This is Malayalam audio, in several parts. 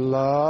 Love.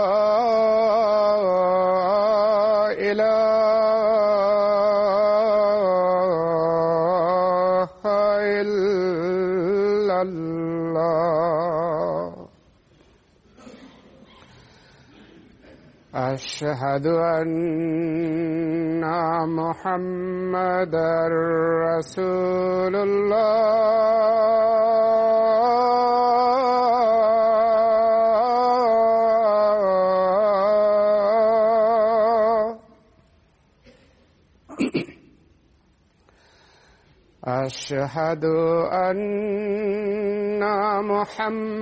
أشهد أن محمدا رسول الله. أشهد أن محمدا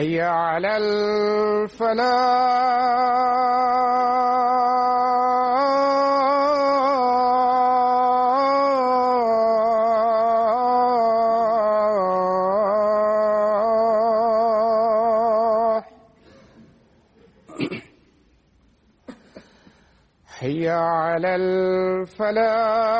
حي على الفلاح. الفلاح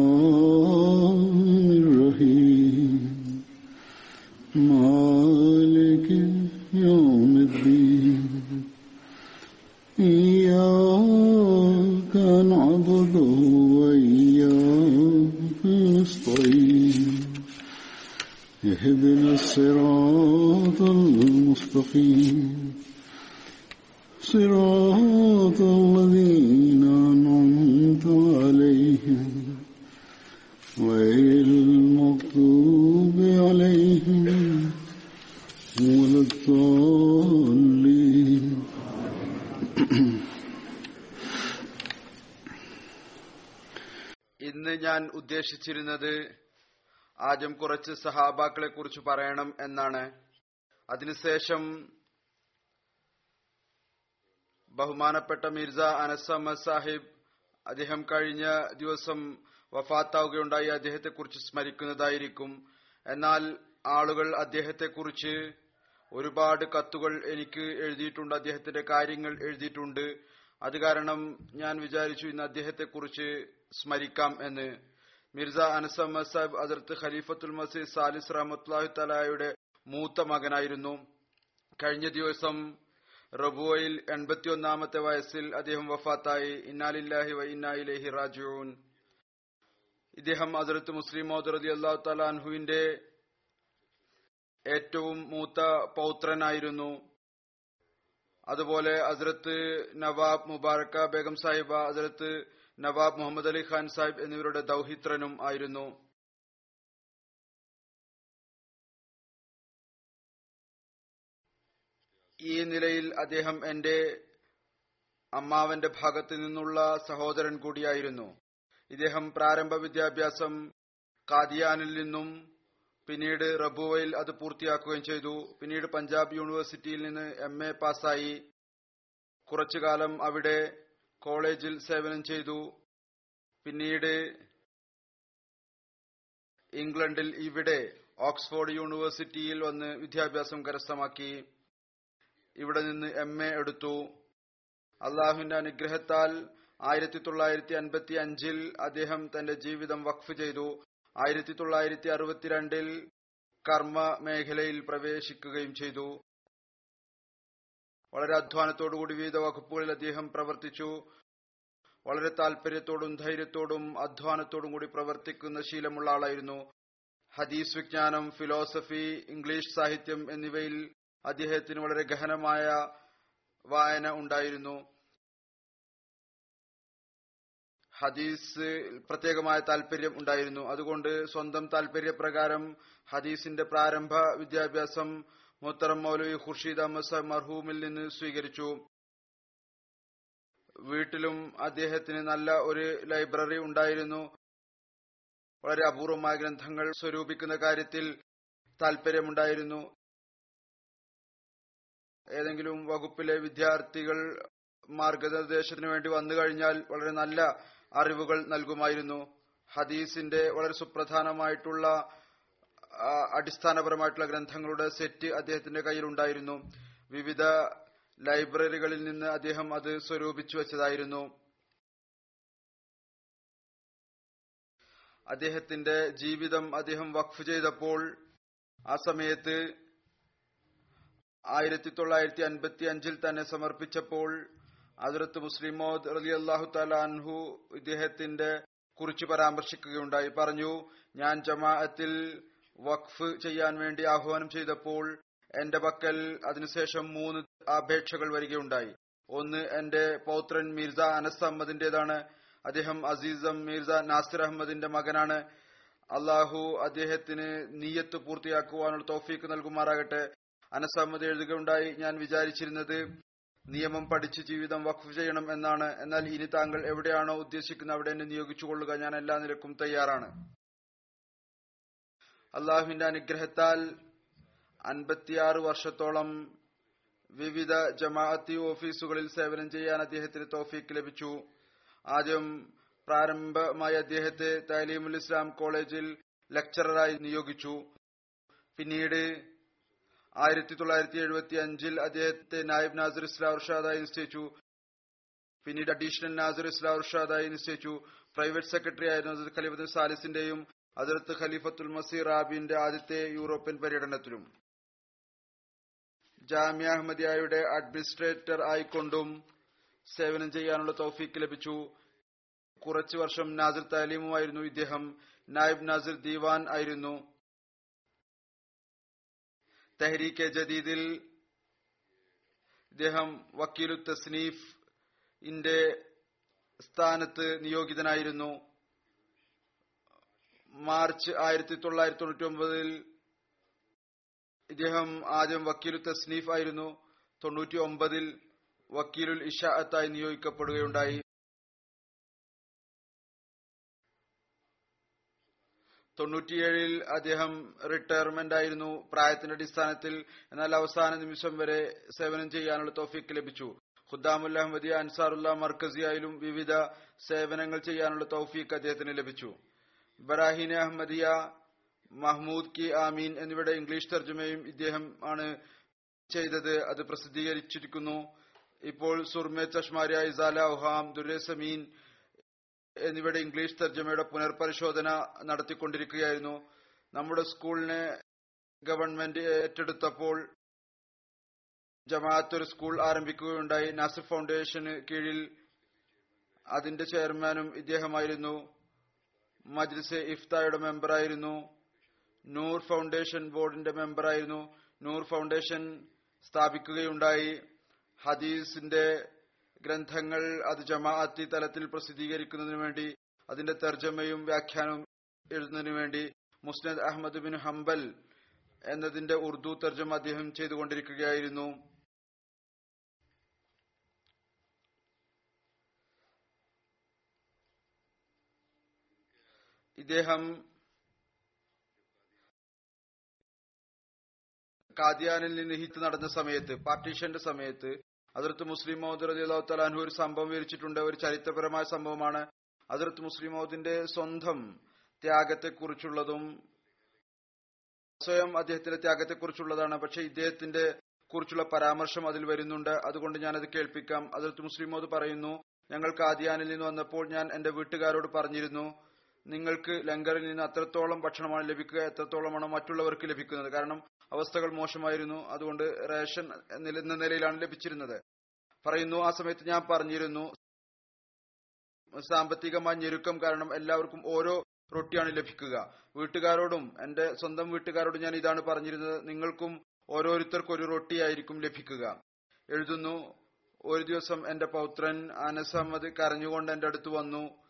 الصراط المستقيم صراط الذين أنعمت عليهم غير المغضوب عليهم ولا الضالين ഇന്ന് ഞാൻ ഉദ്ദേശിച്ചിരുന്നത് ആദ്യം കുറച്ച് സഹാബാക്കളെ കുറിച്ച് പറയണം എന്നാണ്. അതിനുശേഷം ബഹുമാനപ്പെട്ട മിർസ അനസ് അഹമ്മദ് സാഹിബ് അദ്ദേഹം കഴിഞ്ഞ ദിവസം വഫാത്താവുകയുണ്ടായി. അദ്ദേഹത്തെക്കുറിച്ച് സ്മരിക്കുന്നതായിരിക്കും. എന്നാൽ ആളുകൾ അദ്ദേഹത്തെക്കുറിച്ച് ഒരുപാട് കത്തുകൾ എനിക്ക് എഴുതിയിട്ടുണ്ട് അദ്ദേഹത്തിന്റെ കാര്യങ്ങൾ എഴുതിയിട്ടുണ്ട്. അത് കാരണം ഞാൻ വിചാരിച്ചു ഇന്ന് അദ്ദേഹത്തെക്കുറിച്ച് സ്മരിക്കാം എന്ന്. മിർസ അനസ് സാഹിബ് അതിർത്ത് ഖലീഫത്തുൽ മസീദ് സാലിസ് റഹമത്തുല്ലാഹി തലായുടെ മൂത്ത മകനായിരുന്നു. കഴിഞ്ഞ ദിവസം റബുവയിൽ എൺപത്തിയൊന്നാമത്തെ വയസ്സിൽ അദ്ദേഹം വഫാത്തായി. ഇന്നാലില്ലാഹി വ ഇന്നാ ഇലൈഹി റാജിഊൻ. ഇദ്ദേഹം അതിർത്ത് മുസ്ലിം മോദ് റതി അള്ളാഹു തലാൻഹുവിന്റെ ഏറ്റവും മൂത്ത പൗത്രനായിരുന്നു. അതുപോലെ അസരത്ത് നവാബ് മുബാറക്ക ബേഗം സാഹിബ ഹസ്രത്ത് നവാബ് മുഹമ്മദ് അലി ഖാൻ സാഹിബ് എന്നിവരുടെ ദൌഹിത്രനും ആയിരുന്നു. ഈ നിലയിൽ അദ്ദേഹം എന്റെ അമ്മാവന്റെ ഭാഗത്തു നിന്നുള്ള സഹോദരൻ കൂടിയായിരുന്നു. ഇദ്ദേഹം പ്രാരംഭ വിദ്യാഭ്യാസം കാദിയാനിൽ നിന്നും പിന്നീട് റബുവയിൽ അത് പൂർത്തിയാക്കുകയും ചെയ്തു. പിന്നീട് പഞ്ചാബ് യൂണിവേഴ്സിറ്റിയിൽ നിന്ന് എം എ പാസ്സായി. കുറച്ചുകാലം അവിടെ കോളേജിൽ സേവനം ചെയ്തു. പിന്നീട് ഇംഗ്ലണ്ടിൽ ഇവിടെ ഓക്സ്ഫോർഡ് യൂണിവേഴ്സിറ്റിയിൽ വന്ന് വിദ്യാഭ്യാസം കരസ്ഥമാക്കി. ഇവിടെ നിന്ന് എം എ എടുത്തു. അള്ളാഹുവിന്റെ അനുഗ്രഹത്താൽ ആയിരത്തി തൊള്ളായിരത്തി അൻപത്തി അഞ്ചിൽ അദ്ദേഹം തന്റെ ജീവിതം വഖഫ് ചെയ്തു. ആയിരത്തി തൊള്ളായിരത്തി അറുപത്തിരണ്ടിൽ കർമ്മ മേഖലയിൽ പ്രവേശിക്കുകയും ചെയ്തു. വളരെ അധ്വാനത്തോടുകൂടി വിവിധ വകുപ്പുകളിൽ അദ്ദേഹം പ്രവർത്തിച്ചു. വളരെ താല്പര്യത്തോടും ധൈര്യത്തോടും അധ്വാനത്തോടും കൂടി പ്രവർത്തിക്കുന്ന ശീലമുള്ള ആളായിരുന്നു. ഹദീസ് വിജ്ഞാനം ഫിലോസഫി ഇംഗ്ലീഷ് സാഹിത്യം എന്നിവയിൽ അദ്ദേഹത്തിന് വളരെ ഗഹനമായ വായന ഉണ്ടായിരുന്നു. ഹദീസ് പ്രത്യേകമായ താല്പര്യം ഉണ്ടായിരുന്നു. അതുകൊണ്ട് സ്വന്തം താൽപര്യപ്രകാരം ഹദീസിന്റെ പ്രാരംഭ വിദ്യാഭ്യാസം മുത്തറം മൗലവി ഖുർഷീദ് അഹമ്മദ് സാഹിബ് മർഹൂമിൽ നിന്ന് സ്വീകരിച്ചു. വീട്ടിലും അദ്ദേഹത്തിന് നല്ല ഒരു ലൈബ്രറി ഉണ്ടായിരുന്നു. വളരെ അപൂർവമായ ഗ്രന്ഥങ്ങൾ സ്വരൂപിക്കുന്ന കാര്യത്തിൽ താൽപര്യമുണ്ടായിരുന്നു. ഏതെങ്കിലും വകുപ്പിലെ വിദ്യാർത്ഥികൾ മാർഗനിർദ്ദേശത്തിന് വേണ്ടി വന്നു കഴിഞ്ഞാൽ വളരെ നല്ല അറിവുകൾ നൽകുമായിരുന്നു. ഹദീസിന്റെ വളരെ സുപ്രധാനമായിട്ടുള്ള അടിസ്ഥാനപരമായിട്ടുള്ള ഗ്രന്ഥങ്ങളുടെ സെറ്റ് അദ്ദേഹത്തിന്റെ കയ്യിലുണ്ടായിരുന്നു. വിവിധ ലൈബ്രറികളിൽ നിന്ന് അദ്ദേഹം അത് സ്വരൂപിച്ചു വെച്ചതായിരുന്നു. അദ്ദേഹത്തിന്റെ ജീവിതം അദ്ദേഹം വഖഫ് ചെയ്തപ്പോൾ ആ സമയത്ത് ആയിരത്തി തൊള്ളായിരത്തി അൻപത്തി അഞ്ചിൽ തന്നെ സമർപ്പിച്ചപ്പോൾ അതിർത്ത് മുസ്ലിമോദ് റലി അള്ളാഹു അൻഹു ഇദ്ദേഹത്തിന്റെ കുറിച്ച് പരാമർശിക്കുകയുണ്ടായി. പറഞ്ഞു ഞാൻ ജമാഅത്തിൽ വഖഫ് ചെയ്യാൻ വേണ്ടി ആഹ്വാനം ചെയ്തപ്പോൾ എന്റെ പക്കൽ അതിനുശേഷം മൂന്ന് അപേക്ഷകൾ വരികയുണ്ടായി. ഒന്ന് എന്റെ പൗത്രൻ മിർസ അനസ് അഹമ്മദിന്റേതാണ്. അദ്ദേഹം അസീസം മിർസ നാസിർ അഹമ്മദിന്റെ മകനാണ്. അള്ളാഹു അദ്ദേഹത്തിന് നീയത്ത് പൂർത്തിയാക്കുവാനുള്ള തോഫീക്ക് നൽകുമാറാകട്ടെ. അനസ് അഹമ്മദ് എഴുതുകയുണ്ടായി ഞാൻ വിചാരിച്ചിരുന്നത് നിയമം പഠിച്ച് ജീവിതം വഖഫ് ചെയ്യണം എന്നാണ്. എന്നാൽ ഇനി താങ്കൾ എവിടെയാണോ ഉദ്ദേശിക്കുന്നത് അവിടെ എന്നെ നിയോഗിച്ചുകൊള്ളുക ഞാൻ എല്ലാ നിലക്കും തയ്യാറാണ്. അള്ളാഹുവിന്റെ അനുഗ്രഹത്താൽ അൻപത്തിയാറ് വർഷത്തോളം വിവിധ ജമാഅത്തി ഓഫീസുകളിൽ സേവനം ചെയ്യാൻ അദ്ദേഹത്തിന് തോഫീക്ക് ലഭിച്ചു. ആദ്യം പ്രാരംഭമായി അദ്ദേഹത്തെ താലീമുൽ ഇസ്ലാം കോളേജിൽ ലെക്ചററായി നിയോഗിച്ചു. പിന്നീട് ആയിരത്തി തൊള്ളായിരത്തി എഴുപത്തി അഞ്ചിൽ അദ്ദേഹത്തെ നായിബ് നാസർ ഇസ്ലാം ഉർഷാദായി നിശ്ചയിച്ചു. പിന്നീട് അഡീഷണൽ നാസർ ഇസ്ലാം ഉർഷാദായി നിശ്ചയിച്ചു. പ്രൈവറ്റ് സെക്രട്ടറി ആയിരുന്നു ഹസരത്ത് സാലിസിന്റെയും അതിർത്ത് ഖലീഫത്തുൽ മസീർ റാബിന്റെ ആദ്യത്തെ യൂറോപ്യൻ പര്യടനത്തിലും ജാമ്യ അഹമ്മദിയായുടെ അഡ്മിനിസ്ട്രേറ്റർ ആയിക്കൊണ്ടും സേവനം ചെയ്യാനുള്ള തൗഫീക്ക് ലഭിച്ചു. കുറച്ചു വർഷം നാസിർ താലീമുമായിരുന്നു ഇദ്ദേഹം. നായിബ് നാസിർ ദീവാൻ ആയിരുന്നു. തെഹരീക്കെ ജദീദിൽ ഇദ്ദേഹം വക്കീലു തസ്നീഫ് ഇന്റെ സ്ഥാനത്ത് നിയോഗിതനായിരുന്നു. മാർച്ച് ആയിരത്തി തൊള്ളായിരത്തി തൊണ്ണൂറ്റി ഒമ്പതിൽ ഇദ്ദേഹം ആദ്യം വക്കീലു തസ്നീഫ് ആയിരുന്നു. തൊണ്ണൂറ്റി ഒമ്പതിൽ വക്കീലുൽ ഇഷാഅത്തായി നിയോഗിക്കപ്പെടുകയുണ്ടായി. തൊണ്ണൂറ്റിയേഴിൽ അദ്ദേഹം റിട്ടയർമെന്റ് ആയിരുന്നു. പ്രായത്തിന്റെ അടിസ്ഥാനത്തിൽ എന്നാൽ അവസാന നിമിഷം വരെ സേവനം ചെയ്യാനുള്ള തോഫിക്ക് ലഭിച്ചു. ഖുദ്ദാമുൽ അഹമ്മദിയ അൻസാറുല്ല മർക്കസിയായാലും വിവിധ സേവനങ്ങൾ ചെയ്യാനുള്ള തൗഫീഖ് അദ്ദേഹത്തിന് ലഭിച്ചു. ബറാഹിനെ അഹമ്മദിയ മഹ്മൂദ് കി ആമീൻ എന്നിവയുടെ ഇംഗ്ലീഷ് തർജമയും ഇദ്ദേഹം ആണ് ചെയ്തത്. അത് പ്രസിദ്ധീകരിച്ചിരിക്കുന്നു. ഇപ്പോൾ സുർമെ ചഷ്മാരിയ ഇസാല ഉഹാം ദുരെ സമീൻ എന്നിവയുടെ ഇംഗ്ലീഷ് തർജമയുടെ പുനർപരിശോധന നടത്തിക്കൊണ്ടിരിക്കുകയായിരുന്നു. നമ്മുടെ സ്കൂളിനെ ഗവൺമെന്റ് ഏറ്റെടുത്തപ്പോൾ ജമാഅത്ത് ഒരു സ്കൂൾ ആരംഭിക്കുകയുണ്ടായി. നാസിർ ഫൗണ്ടേഷന് കീഴിൽ അതിന്റെ ചെയർമാനും ഇദ്ദേഹമായിരുന്നു. മജ്ലിസെ ഇഫ്തായുടെ മെമ്പറായിരുന്നു. നൂർ ഫൗണ്ടേഷൻ ബോർഡിന്റെ മെമ്പറായിരുന്നു. നൂർ ഫൗണ്ടേഷൻ സ്ഥാപിക്കുകയുണ്ടായി. ഹദീസിന്റെ ഗ്രന്ഥങ്ങൾ അത് ജമാഅത്തി തലത്തിൽ പ്രസിദ്ധീകരിക്കുന്നതിനു വേണ്ടി അതിന്റെ തർജമയും വ്യാഖ്യാനവും എഴുതുന്നതിനു വേണ്ടി മുസ്നദ് അഹമ്മദ് ബിൻ ഹംബൽ എന്നതിന്റെ ഉറുദു തർജമ അദ്ദേഹം ചെയ്തുകൊണ്ടിരിക്കുകയായിരുന്നു. ഇദ്ദേഹം കാദിയാനിൽ നിന്ന് ഹിത്ത് നടന്ന സമയത്ത് പാർട്ടീഷന്റെ സമയത്ത് അതിർത്ത് മുസ്ലിം മൗദ് റളിയല്ലാഹു തആല ഒരു സംഭവം വിവരിച്ചിട്ടുണ്ട്. ഒരു ചരിത്രപരമായ സംഭവമാണ്. അതിർത്ത് മുസ്ലിം മൗദിന്റെ സ്വന്തം ത്യാഗത്തെക്കുറിച്ചുള്ളതും സ്വയം അദ്ദേഹത്തിന്റെ ത്യാഗത്തെക്കുറിച്ചുള്ളതാണ്. പക്ഷെ ഇദ്ദേഹത്തിന്റെ കുറിച്ചുള്ള പരാമർശം അതിൽ വരുന്നുണ്ട്. അതുകൊണ്ട് ഞാനത് കേൾപ്പിക്കാം. അതിർത്ത് മുസ്ലിം മൗദ് പറയുന്നു ഞങ്ങൾ കാദിയാനിൽ നിന്ന് വന്നപ്പോൾ ഞാൻ എന്റെ വീട്ടുകാരോട് പറഞ്ഞിരുന്നു നിങ്ങൾക്ക് ലങ്കറിൽ നിന്ന് അത്രത്തോളം ഭക്ഷണമാണ് ലഭിക്കുക എത്രത്തോളമാണോ മറ്റുള്ളവർക്ക് ലഭിക്കുന്നത്. കാരണം അവസ്ഥകൾ മോശമായിരുന്നു. അതുകൊണ്ട് റേഷൻ എന്ന നിലയിലാണ് ലഭിച്ചിരുന്നത്. പറയുന്നു ആ സമയത്ത് ഞാൻ പറഞ്ഞിരുന്നു സാമ്പത്തികമായ ഞെരുക്കം കാരണം എല്ലാവർക്കും ഓരോ റൊട്ടിയാണ് ലഭിക്കുക. വീട്ടുകാരോടും എന്റെ സ്വന്തം വീട്ടുകാരോടും ഞാൻ ഇതാണ് പറഞ്ഞിരുന്നത്. നിങ്ങൾക്കും ഓരോരുത്തർക്കും ഒരു റൊട്ടിയായിരിക്കും ലഭിക്കുക. എഴുതുന്നു ഒരു ദിവസം എന്റെ പൗത്രൻ അനസ് കരഞ്ഞുകൊണ്ട് എന്റെ അടുത്ത് വന്നു.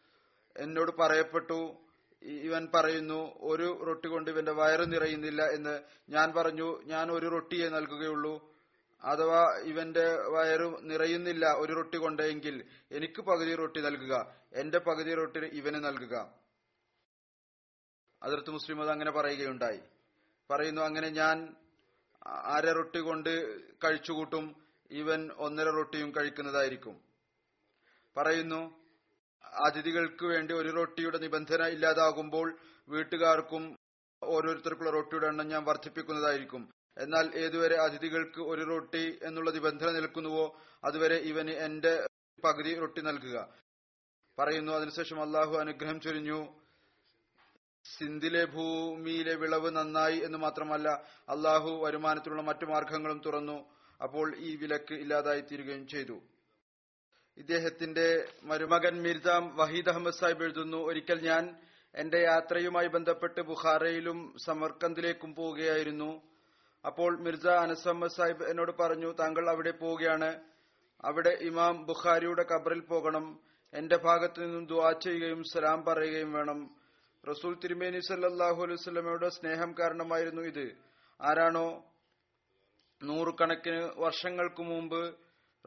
എന്നോട് പറയപ്പെട്ടു. ഇവൻ പറയുന്നു ഒരു റൊട്ടി കൊണ്ട് ഇവന്റെ വയറ് നിറയുന്നില്ല എന്ന് ഞാൻ പറഞ്ഞു ഞാൻ ഒരു റൊട്ടിയെ നൽകുകയുള്ളൂ. അഥവാ ഇവന്റെ വയറ് നിറയുന്നില്ല ഒരു റൊട്ടി കൊണ്ടെങ്കിൽ എനിക്ക് പകുതി റൊട്ടി നൽകുക എന്റെ പകുതി റൊട്ടി ഇവന് നൽകുക. അതിർത്ത് മുസ്ലിം അത് അങ്ങനെ പറയുകയുണ്ടായി. പറയുന്നു അങ്ങനെ ഞാൻ അര റൊട്ടി കൊണ്ട് കഴിച്ചുകൂട്ടും ഇവൻ ഒന്നര റൊട്ടിയും കഴിക്കുന്നതായിരിക്കും. പറയുന്നു അതിഥികൾക്ക് വേണ്ടി ഒരു റൊട്ടിയുടെ നിബന്ധന ഇല്ലാതാകുമ്പോൾ വീട്ടുകാർക്കും ഓരോരുത്തർക്കുള്ള റൊട്ടിയുടെ എണ്ണം ഞാൻ വർദ്ധിപ്പിക്കുന്നതായിരിക്കും. എന്നാൽ ഏതുവരെ അതിഥികൾക്ക് ഒരു റൊട്ടി എന്നുള്ള നിബന്ധന നിൽക്കുന്നുവോ അതുവരെ ഇവന് എന്റെ പകുതി റൊട്ടി നൽകുക. പറയുന്നു അതിനുശേഷം അള്ളാഹു അനുഗ്രഹം ചൊരിഞ്ഞു. സിന്ധിലെ ഭൂമിയിലെ വിളവ് നന്നായി എന്ന് മാത്രമല്ല അള്ളാഹു വരുമാനത്തിലുള്ള മറ്റു മാർഗങ്ങളും തുറന്നു. അപ്പോൾ ഈ വിലക്ക് ഇല്ലാതായി തീരുകയും ചെയ്തു. ഇദ്ദേഹത്തിന്റെ മരുമകൻ മിർജാം വഹീദ് അഹമ്മദ് സാഹിബ് എഴുതുന്നു ഒരിക്കൽ ഞാൻ എന്റെ യാത്രയുമായി ബന്ധപ്പെട്ട് ബുഖാറയിലും സമർക്കന്ദിലേക്കും പോവുകയായിരുന്നു. അപ്പോൾ മിർജ അനസ് അഹമ്മദ് സാഹിബ് എന്നോട് പറഞ്ഞു താങ്കൾ അവിടെ പോവുകയാണ്. അവിടെ ഇമാം ബുഖാരിയുടെ കബറിൽ പോകണം. എന്റെ ഭാഗത്തു നിന്നും ദുവാ ചെയ്യുകയും സലാം പറയുകയും വേണം. റസൂൽ തിരുമേനി സല്ലാഹു അലൈഹി സ്നേഹം കാരണമായിരുന്നു ഇത്. ആരാണോ നൂറുകണക്കിന് വർഷങ്ങൾക്ക് മുമ്പ്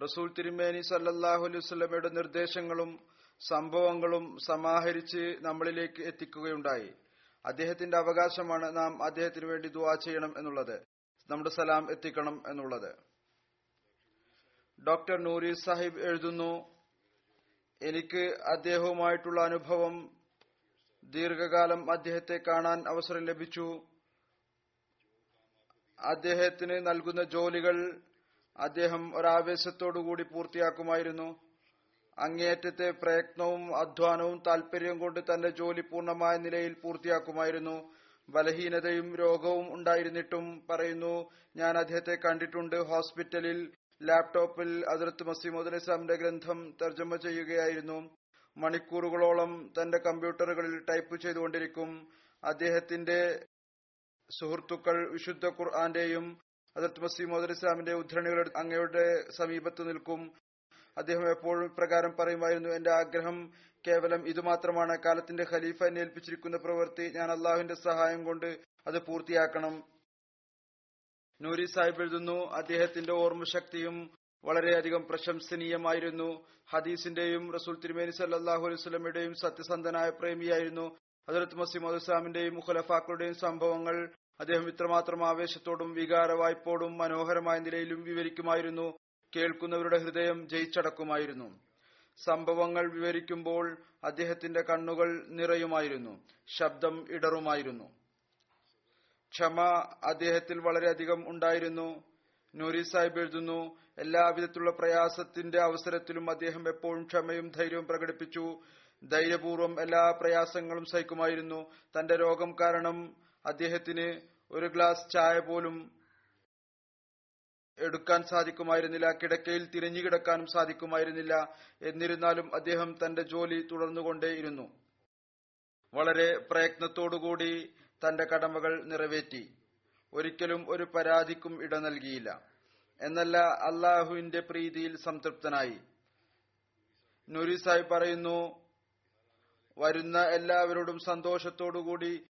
റസൂൽ തിരുമേനി സല്ലാഹു അലൈഹി നിർദ്ദേശങ്ങളും സംഭവങ്ങളും സമാഹരിച്ച് നമ്മളിലേക്ക് എത്തിക്കുകയുണ്ടായി. അദ്ദേഹത്തിന്റെ അവകാശമാണ് നാം അദ്ദേഹത്തിന് വേണ്ടി ദുവാ ചെയ്യണം എന്നുള്ളത്. നമ്മുടെ സലാം എത്തിക്കണം എന്നുള്ളത്. ഡോക്ടർ നൂരി സാഹിബ് എഴുതുന്നു എനിക്ക് അദ്ദേഹവുമായിട്ടുള്ള അനുഭവം ദീർഘകാലം അദ്ദേഹത്തെ കാണാൻ അവസരം ലഭിച്ചു. അദ്ദേഹത്തിന് നൽകുന്ന ജോലികൾ അദ്ദേഹം ഒരാവേശത്തോടുകൂടി പൂർത്തിയാക്കുമായിരുന്നു. അങ്ങേയറ്റത്തെ പ്രയത്നവും അധ്വാനവും താല്പര്യവും കൊണ്ട് തന്റെ ജോലി പൂർണമായ നിലയിൽ പൂർത്തിയാക്കുമായിരുന്നു. ബലഹീനതയും രോഗവും ഉണ്ടായിരുന്നിട്ടും പറയുന്നു ഞാൻ അദ്ദേഹത്തെ കണ്ടിട്ടുണ്ട്. ഹോസ്പിറ്റലിൽ ലാപ്ടോപ്പിൽ അതിർത്ത് മസീമുദ് അലി ഇസ്ലാമിന്റെ ഗ്രന്ഥം തർജമ ചെയ്യുകയായിരുന്നു. മണിക്കൂറുകളോളം തന്റെ കമ്പ്യൂട്ടറുകളിൽ ടൈപ്പ് ചെയ്തുകൊണ്ടിരിക്കും. അദ്ദേഹത്തിന്റെ സുഹൃത്തുക്കൾ വിശുദ്ധ ഖുർആന്റെയും അതിർത്ത് മസീമോദർ ഇസ്ലാമിന്റെ ഉദ്ധരണികൾ അങ്ങയുടെ സമീപത്ത് നിൽക്കും. അദ്ദേഹം എപ്പോഴും ഇപ്രകാരം പറയുമായിരുന്നു എന്റെ ആഗ്രഹം കേവലം ഇതുമാത്രമാണ്. കാലത്തിന്റെ ഖലീഫ എന്നെ ഏൽപ്പിച്ചിരിക്കുന്ന പ്രവൃത്തി ഞാൻ അള്ളാഹുവിന്റെ സഹായം കൊണ്ട് അത് പൂർത്തിയാക്കണം. നൂരി സാഹിബ് എഴുതുന്നു അദ്ദേഹത്തിന്റെ ഓർമ്മശക്തിയും വളരെയധികം പ്രശംസനീയമായിരുന്നു. ഹദീസിന്റെയും റസൂൽ തിരുമേനി സല്ലാഹു അലൈഹി സ്വലമയുടെയും സത്യസന്ധനായ പ്രേമിയായിരുന്നു. ഹജറത്ത് മസീമദ് ഇസ്ലാമിന്റെയും മുഖലഫാക്കളുടെയും സംഭവങ്ങൾ അദ്ദേഹം ഇത്രമാത്രം ആവേശത്തോടും വികാരവായ്പോടും മനോഹരമായ നിലയിലും വിവരിക്കുമായിരുന്നു. കേൾക്കുന്നവരുടെ ഹൃദയം ജയിച്ചടക്കുമായിരുന്നു. സംഭവങ്ങൾ വിവരിക്കുമ്പോൾ അദ്ദേഹത്തിന്റെ കണ്ണുകൾ നിറയുമായിരുന്നു. ശബ്ദം ഇടറുമായിരുന്നു. ക്ഷമ അദ്ദേഹത്തിൽ വളരെയധികം ഉണ്ടായിരുന്നു. നൂരി സാഹിബ് എഴുതുന്നു എല്ലാവിധത്തിലുള്ള പ്രയാസത്തിന്റെ അവസരത്തിലും അദ്ദേഹം എപ്പോഴും ക്ഷമയും ധൈര്യവും പ്രകടിപ്പിച്ചു. ധൈര്യപൂർവം എല്ലാ പ്രയാസങ്ങളും സഹിക്കുമായിരുന്നു. തന്റെ രോഗം കാരണം അദ്ദേഹത്തിന് ഒരു ഗ്ലാസ് ചായ പോലും എടുക്കാൻ സാധിക്കുമായിരുന്നില്ല കിടക്കയിൽ തിരിഞ്ഞു കിടക്കാനും സാധിക്കുമായിരുന്നില്ല എന്നിരുന്നാലും അദ്ദേഹം തന്റെ ജോലി തുടർന്നുകൊണ്ടേയിരുന്നു. വളരെ പ്രയത്നത്തോടുകൂടി തന്റെ കടമകൾ നിറവേറ്റി. ഒരിക്കലും ഒരു പരാതിക്കും ഇട നൽകിയില്ല. എന്നല്ല അള്ളാഹുവിന്റെ പ്രീതിയിൽ സംതൃപ്തനായി. നൂരി സാഹിബ് പറയുന്നു വരുന്ന എല്ലാവരോടും സന്തോഷത്തോടുകൂടി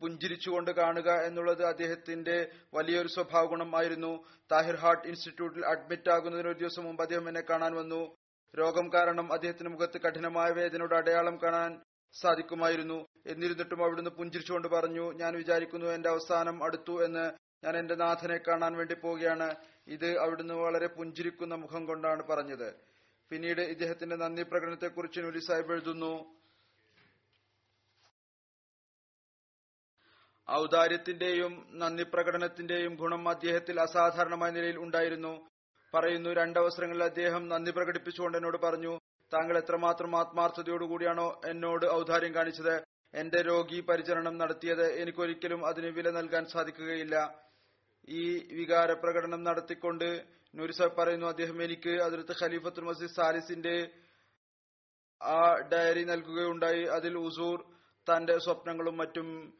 പുഞ്ചിരിച്ചുകൊണ്ട് കാണുക എന്നുള്ളത് അദ്ദേഹത്തിന്റെ വലിയൊരു സ്വഭാവ ഗുണമായിരുന്നു താഹിർ ഹാർട്ട് ഇൻസ്റ്റിറ്റ്യൂട്ടിൽ അഡ്മിറ്റ് ആകുന്നതിന് ഒരു ദിവസം മുമ്പ് അദ്ദേഹം എന്നെ കാണാൻ വന്നു. രോഗം കാരണം അദ്ദേഹത്തിന്റെ മുഖത്ത് കഠിനമായ വേദനയുടെ അടയാളം കാണാൻ സാധിക്കുമായിരുന്നു. എന്നിരുന്നിട്ടും അവിടുന്ന് പുഞ്ചിരിച്ചുകൊണ്ട് പറഞ്ഞു ഞാൻ വിചാരിക്കുന്നു എന്റെ അവസാനം അടുത്തു എന്ന്. ഞാൻ എന്റെ നാഥനെ കാണാൻ വേണ്ടി പോവുകയാണ്. ഇത് അവിടുന്ന് വളരെ പുഞ്ചിരിക്കുന്ന മുഖം കൊണ്ടാണ് പറഞ്ഞത്. പിന്നീട് ഇദ്ദേഹത്തിന്റെ നന്ദി പ്രകടനത്തെക്കുറിച്ച് നുരി സാഹിബ് എഴുതുന്നു. ഔദാര്യത്തിന്റെയും നന്ദി പ്രകടനത്തിന്റെയും ഗുണം അദ്ദേഹത്തിൽ അസാധാരണമായ നിലയിൽ ഉണ്ടായിരുന്നു. പറയുന്നു രണ്ടവസരങ്ങളിൽ അദ്ദേഹം നന്ദി പ്രകടിപ്പിച്ചുകൊണ്ട് എന്നോട് പറഞ്ഞു താങ്കൾ എത്രമാത്രം ആത്മാർത്ഥതയോടുകൂടിയാണോ എന്നോട് ഔദാര്യം കാണിച്ചത്? എന്റെ രോഗി പരിചരണം നടത്തിയത് എനിക്കൊരിക്കലും അതിന് വില നൽകാൻ സാധിക്കുകയില്ല. ഈ വികാര പ്രകടനം നടത്തിക്കൊണ്ട് നൂരിസാബ് പറയുന്നു അദ്ദേഹം എനിക്ക് അതിർത്ത് ഖലീഫത്തുൽ മസീദ് സാലിസിന്റെ ആ ഡയറി നൽകുകയുണ്ടായി. അതിൽ ഉസൂർ തന്റെ സ്വപ്നങ്ങളും മറ്റും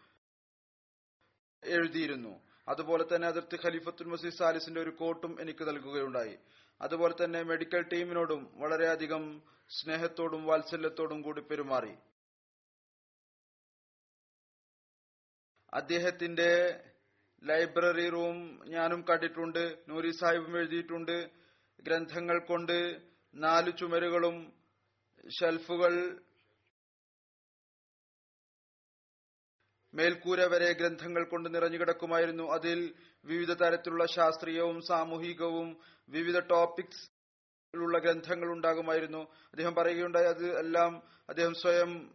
എഴുതിയിരുന്നു. അതുപോലെ തന്നെ അതിർത്തി ഖലീഫത്തുൽ മസീദ് സാലിസിന്റെ ഒരു കോട്ടും എനിക്ക് നൽകുകയുണ്ടായി. അതുപോലെ തന്നെ മെഡിക്കൽ ടീമിനോടും വളരെയധികം സ്നേഹത്തോടും വാത്സല്യത്തോടും കൂടി പെരുമാറി. അദ്ദേഹത്തിന്റെ ലൈബ്രറി റൂം ഞാനും കണ്ടിട്ടുണ്ട് നൂരി സാഹിബും എഴുതിയിട്ടുണ്ട്. ഗ്രന്ഥങ്ങൾ കൊണ്ട് നാല് ചുമരുകളും ഷെൽഫുകൾ മേൽക്കൂര വരെ ഗ്രന്ഥങ്ങൾ കൊണ്ട് നിറഞ്ഞുകിടക്കുമായിരുന്നു അതിൽ വിവിധ തരത്തിലുള്ള ശാസ്ത്രീയവും സാമൂഹികവും വിവിധ ടോപ്പിക്സ് ഉള്ള ഗ്രന്ഥങ്ങൾ ഉണ്ടാകുമായിരുന്നു. അദ്ദേഹം പറയുകയുണ്ടായി അത് എല്ലാം അദ്ദേഹം സ്വയം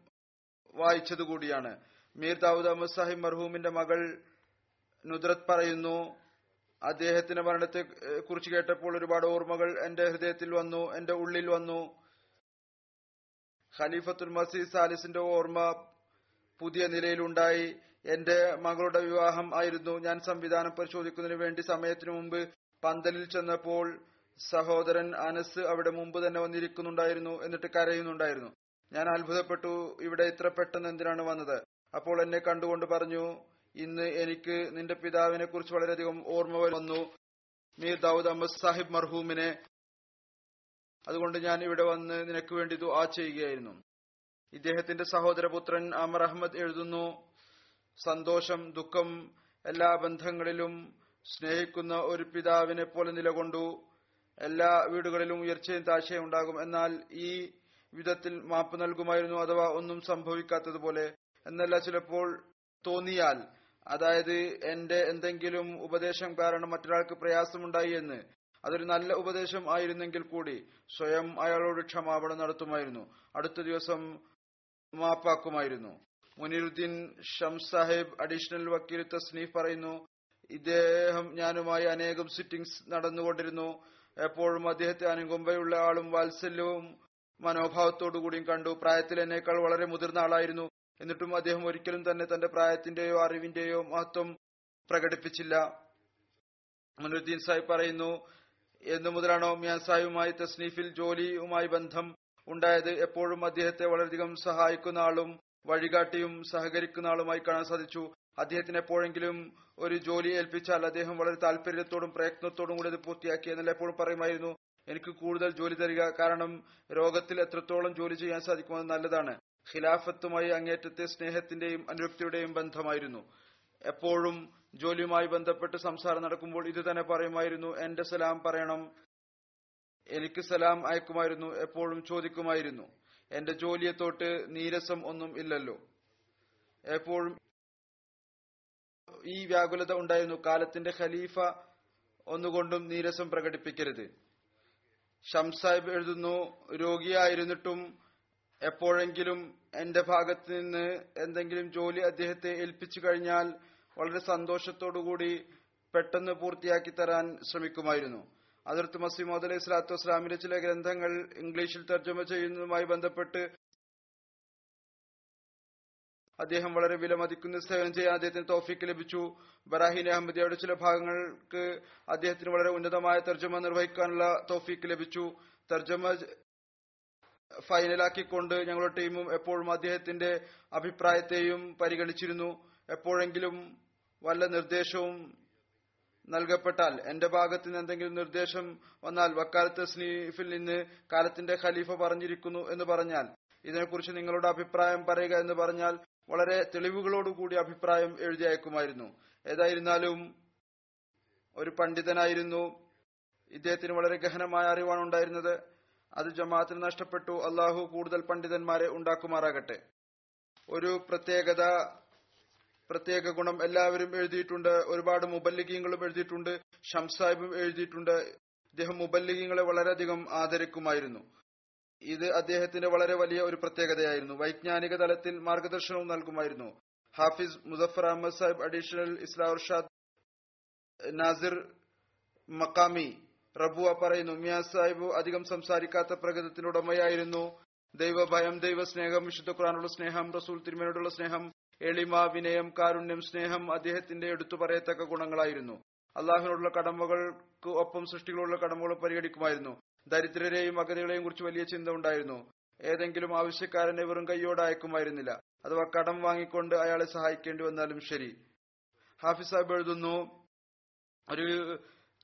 വായിച്ചതുകൂടിയാണ് മീർ ദാവൂദ് അഹമ്മദ് സാഹിബ് മർഹൂമിന്റെ മകൾ നുദ്രത് പറയുന്നു അദ്ദേഹത്തിന്റെ മരണത്തെ കുറിച്ച് കേട്ടപ്പോൾ ഒരുപാട് ഓർമ്മകൾ എന്റെ ഹൃദയത്തിൽ വന്നു എന്റെ ഉള്ളിൽ വന്നു. ഖലീഫത്തുൽ മസീദ് സാലിസിന്റെ ഓർമ്മ പുതിയ നിലയിലുണ്ടായി. എന്റെ മകളുടെ വിവാഹം ആയിരുന്നു. ഞാൻ സംവിധാനം പരിശോധിക്കുന്നതിന് വേണ്ടി സമയത്തിനു മുമ്പ് പന്തലിൽ ചെന്നപ്പോൾ സഹോദരൻ അനസ് അവിടെ മുമ്പ് തന്നെ വന്നിരിക്കുന്നുണ്ടായിരുന്നു എന്നിട്ട് കരയുന്നുണ്ടായിരുന്നു. ഞാൻ അത്ഭുതപ്പെട്ടു. ഇവിടെ ഇത്ര പെട്ടെന്ന് എന്തിനാണ് വന്നത്? അപ്പോൾ എന്നെ കണ്ടുകൊണ്ട് പറഞ്ഞു ഇന്ന് എനിക്ക് നിന്റെ പിതാവിനെ കുറിച്ച് വളരെയധികം ഓർമ്മ വന്നു. മീർ ദാവൂദ് അഹമ്മദ് സാഹിബ് മർഹൂമിനെ. അതുകൊണ്ട് ഞാൻ ഇവിടെ വന്ന് നിനക്ക് വേണ്ടി ദുആ ചെയ്യുകയായിരുന്നു. ഇദ്ദേഹത്തിന്റെ സഹോദരപുത്രൻ അമർ അഹമ്മദ് എഴുതുന്നു സന്തോഷം ദുഃഖം എല്ലാ ബന്ധങ്ങളിലും സ്നേഹിക്കുന്ന ഒരു പിതാവിനെ പോലെ നിലകൊണ്ടു. എല്ലാ വീടുകളിലും ഉയർച്ചയും താഴ്ചയും ഉണ്ടാകും. എന്നാൽ ഈ വിധത്തിൽ മാപ്പ് നൽകുമായിരുന്നു അഥവാ ഒന്നും സംഭവിക്കാത്തതുപോലെ. എന്നല്ല ചിലപ്പോൾ തോന്നിയാൽ അതായത് എന്റെ എന്തെങ്കിലും ഉപദേശം കാരണം മറ്റൊരാൾക്ക് പ്രയാസമുണ്ടായി എന്ന്. അതൊരു നല്ല ഉപദേശം ആയിരുന്നെങ്കിൽ കൂടി സ്വയം അയാളോട് ക്ഷമാപണം നടത്തുമായിരുന്നു. അടുത്ത ദിവസം മാപ്പാക്കുമായിരുന്നു. മുനീറുദ്ദീൻ ഷംസ് സാഹിബ് അഡീഷണൽ വക്കീൽ തസ്നീഫ് പറയുന്നു ഇദ്ദേഹം ഞാനുമായി അനേകം സിറ്റിംഗ്സ് നടന്നുകൊണ്ടിരുന്നു. എപ്പോഴും അദ്ദേഹത്തെ അനുകമ്പയുള്ള ആളും വാത്സല്യവും മനോഭാവത്തോടുകൂടിയും കണ്ടു. പ്രായത്തിൽ എന്നേക്കാൾ വളരെ മുതിർന്ന ആളായിരുന്നു. എന്നിട്ടും അദ്ദേഹം ഒരിക്കലും തന്നെ തന്റെ പ്രായത്തിന്റെയോ അറിവിന്റെയോ മഹത്വം പ്രകടിപ്പിച്ചില്ല. മുനുദ്ദീൻ സാഹിബ് പറയുന്നു എന്നു മുതലാണോ മിയാൻ സാഹിബുമായി തസ്നീഫിൽ ജോലിയുമായി ബന്ധം? ഉണ്ടായത് എപ്പോഴും അദ്ദേഹത്തെ വളരെയധികം സഹായിക്കുന്ന ആളും വഴികാട്ടിയും സഹകരിക്കുന്ന ആളുമായി കാണാൻ സാധിച്ചു. അദ്ദേഹത്തിന് എപ്പോഴെങ്കിലും ഒരു ജോലി ഏൽപ്പിച്ചാൽ അദ്ദേഹം വളരെ താല്പര്യത്തോടും പ്രയത്നത്തോടും കൂടി അത് പൂർത്തിയാക്കി എന്നാൽ എപ്പോഴും പറയുമായിരുന്നു. എനിക്ക് കൂടുതൽ ജോലി തരിക കാരണം രോഗത്തിൽ എത്രത്തോളം ജോലി ചെയ്യാൻ സാധിക്കുമെന്ന് നല്ലതാണ്. ഖിലാഫത്തുമായി അങ്ങേറ്റത്തെ സ്നേഹത്തിന്റെയും അനുരക്തിയുടെയും ബന്ധമായിരുന്നു. എപ്പോഴും ജോലിയുമായി ബന്ധപ്പെട്ട് സംസാരം നടക്കുമ്പോൾ ഇത് തന്നെ പറയുമായിരുന്നു എന്റെ സലാം പറയണം. എനിക്ക് സലാം അയക്കുമായിരുന്നു എപ്പോഴും ചോദിക്കുമായിരുന്നു. എന്റെ ജോലിയെ തൊട്ട് നീരസം ഒന്നും ഇല്ലല്ലോ. എപ്പോഴും ഈ വ്യാകുലത ഉണ്ടായിരുന്നു. കാലത്തിന്റെ ഖലീഫ ഒന്നുകൊണ്ടും നീരസം പ്രകടിപ്പിക്കരുത്. ഷംസാഹിബ് എഴുതുന്നു രോഗിയായിരുന്നിട്ടും എപ്പോഴെങ്കിലും എന്റെ ഭാഗത്ത് നിന്ന് എന്തെങ്കിലും ജോലി അദ്ദേഹത്തെ ഏൽപ്പിച്ചു കഴിഞ്ഞാൽ വളരെ സന്തോഷത്തോടുകൂടി പെട്ടെന്ന് പൂർത്തിയാക്കി തരാൻ ശ്രമിക്കുമായിരുന്നു. അതിർത്ത് മസീമോദ് അലൈഹി സ്വലാത്തു വസ്സലാമിന്റെ ചില ഗ്രന്ഥങ്ങൾ ഇംഗ്ലീഷിൽ തർജമ ചെയ്യുന്നതുമായി ബന്ധപ്പെട്ട് അദ്ദേഹം വളരെ വിലമതിക്കുന്ന സേവനം ചെയ്യാൻ അദ്ദേഹത്തിന് തോഫിക്ക് ലഭിച്ചു. ബറാഹിൻ അഹമ്മദിയുടെ ചില ഭാഗങ്ങൾക്ക് അദ്ദേഹത്തിന് വളരെ ഉന്നതമായ തർജമ നിർവഹിക്കാനുള്ള തോഫിക്ക് ലഭിച്ചു. തർജമ ഫൈനലാക്കിക്കൊണ്ട് ഞങ്ങളുടെ ടീമും എപ്പോഴും അദ്ദേഹത്തിന്റെ അഭിപ്രായത്തെയും പരിഗണിച്ചിരുന്നു. എപ്പോഴെങ്കിലും വല്ല നിർദ്ദേശവും നൽകപ്പെട്ടാൽ എന്റെ ഭാഗത്ത് നിന്ന് എന്തെങ്കിലും നിർദ്ദേശം വന്നാൽ വക്കാലത്ത് സ്നീഫിൽ നിന്ന് കാലത്തിന്റെ ഖലീഫ പറഞ്ഞിരിക്കുന്നു എന്ന് പറഞ്ഞാൽ ഇതിനെക്കുറിച്ച് നിങ്ങളുടെ അഭിപ്രായം പറയുക എന്ന് പറഞ്ഞാൽ വളരെ തെളിവുകളോടുകൂടി അഭിപ്രായം എഴുതി അയക്കുമായിരുന്നു. ഏതായിരുന്നാലും ഒരു പണ്ഡിതനായിരുന്നു. ഇദ്ദേഹത്തിന് വളരെ ഗഹനമായ അറിവാണ് ഉണ്ടായിരുന്നത്. അത് ജമാഅത്തിന് നഷ്ടപ്പെട്ടു. അള്ളാഹു കൂടുതൽ പണ്ഡിതന്മാരെ ഉണ്ടാക്കുമാറാകട്ടെ. ഒരു പ്രത്യേകത പ്രത്യേക ഗുണം എല്ലാവരും എഴുതിയിട്ടുണ്ട്. ഒരുപാട് മുബല്ലിഖീങ്ങളും എഴുതിയിട്ടുണ്ട്. ഷംസാഹിബും എഴുതിയിട്ടുണ്ട്. ഇദ്ദേഹം മുബല്ലിഖീങ്ങളെ വളരെയധികം ആദരിക്കുമായിരുന്നു. ഇത് അദ്ദേഹത്തിന്റെ വളരെ വലിയ ഒരു പ്രത്യേകതയായിരുന്നു. വൈജ്ഞാനിക തലത്തിൽ മാർഗദർശനവും നൽകുമായിരുന്നു. ഹാഫിസ് മുസഫർ അഹമ്മദ് സാഹിബ് അഡീഷണൽ ഇസ്ലാർഷാദ് നാസിർ മക്കാമി റബുവ പറയുന്നു മിയാ സാഹിബ് അധികം സംസാരിക്കാത്ത പ്രകൃതത്തിനുടമയായിരുന്നു. ദൈവഭയം ദൈവസ്നേഹം വിശുദ്ധ ഖുറാനുള്ള സ്നേഹം റസൂൽ തിരുമേനോടുള്ള സ്നേഹം എളിമ വിനയം കാരുണ്യം സ്നേഹം അദ്ദേഹത്തിന്റെ എടുത്തു പറയത്തക്ക ഗുണങ്ങളായിരുന്നു. അള്ളാഹുവിനോടുള്ള കടമകൾക്ക് ഒപ്പം സൃഷ്ടികളുള്ള കടമകൾ പരിഗണിക്കുമായിരുന്നു. ദരിദ്രരെയും അഗതികളെയും കുറിച്ച് വലിയ ചിന്ത ഉണ്ടായിരുന്നു. ഏതെങ്കിലും ആവശ്യക്കാരനെ വെറും കൈയോടെ അയക്കുമായിരുന്നില്ല. അഥവാ കടം വാങ്ങിക്കൊണ്ട് അയാളെ സഹായിക്കേണ്ടി വന്നാലും ശരി. ഹാഫിസ് സാഹിബ് എഴുതുന്നു ഒരു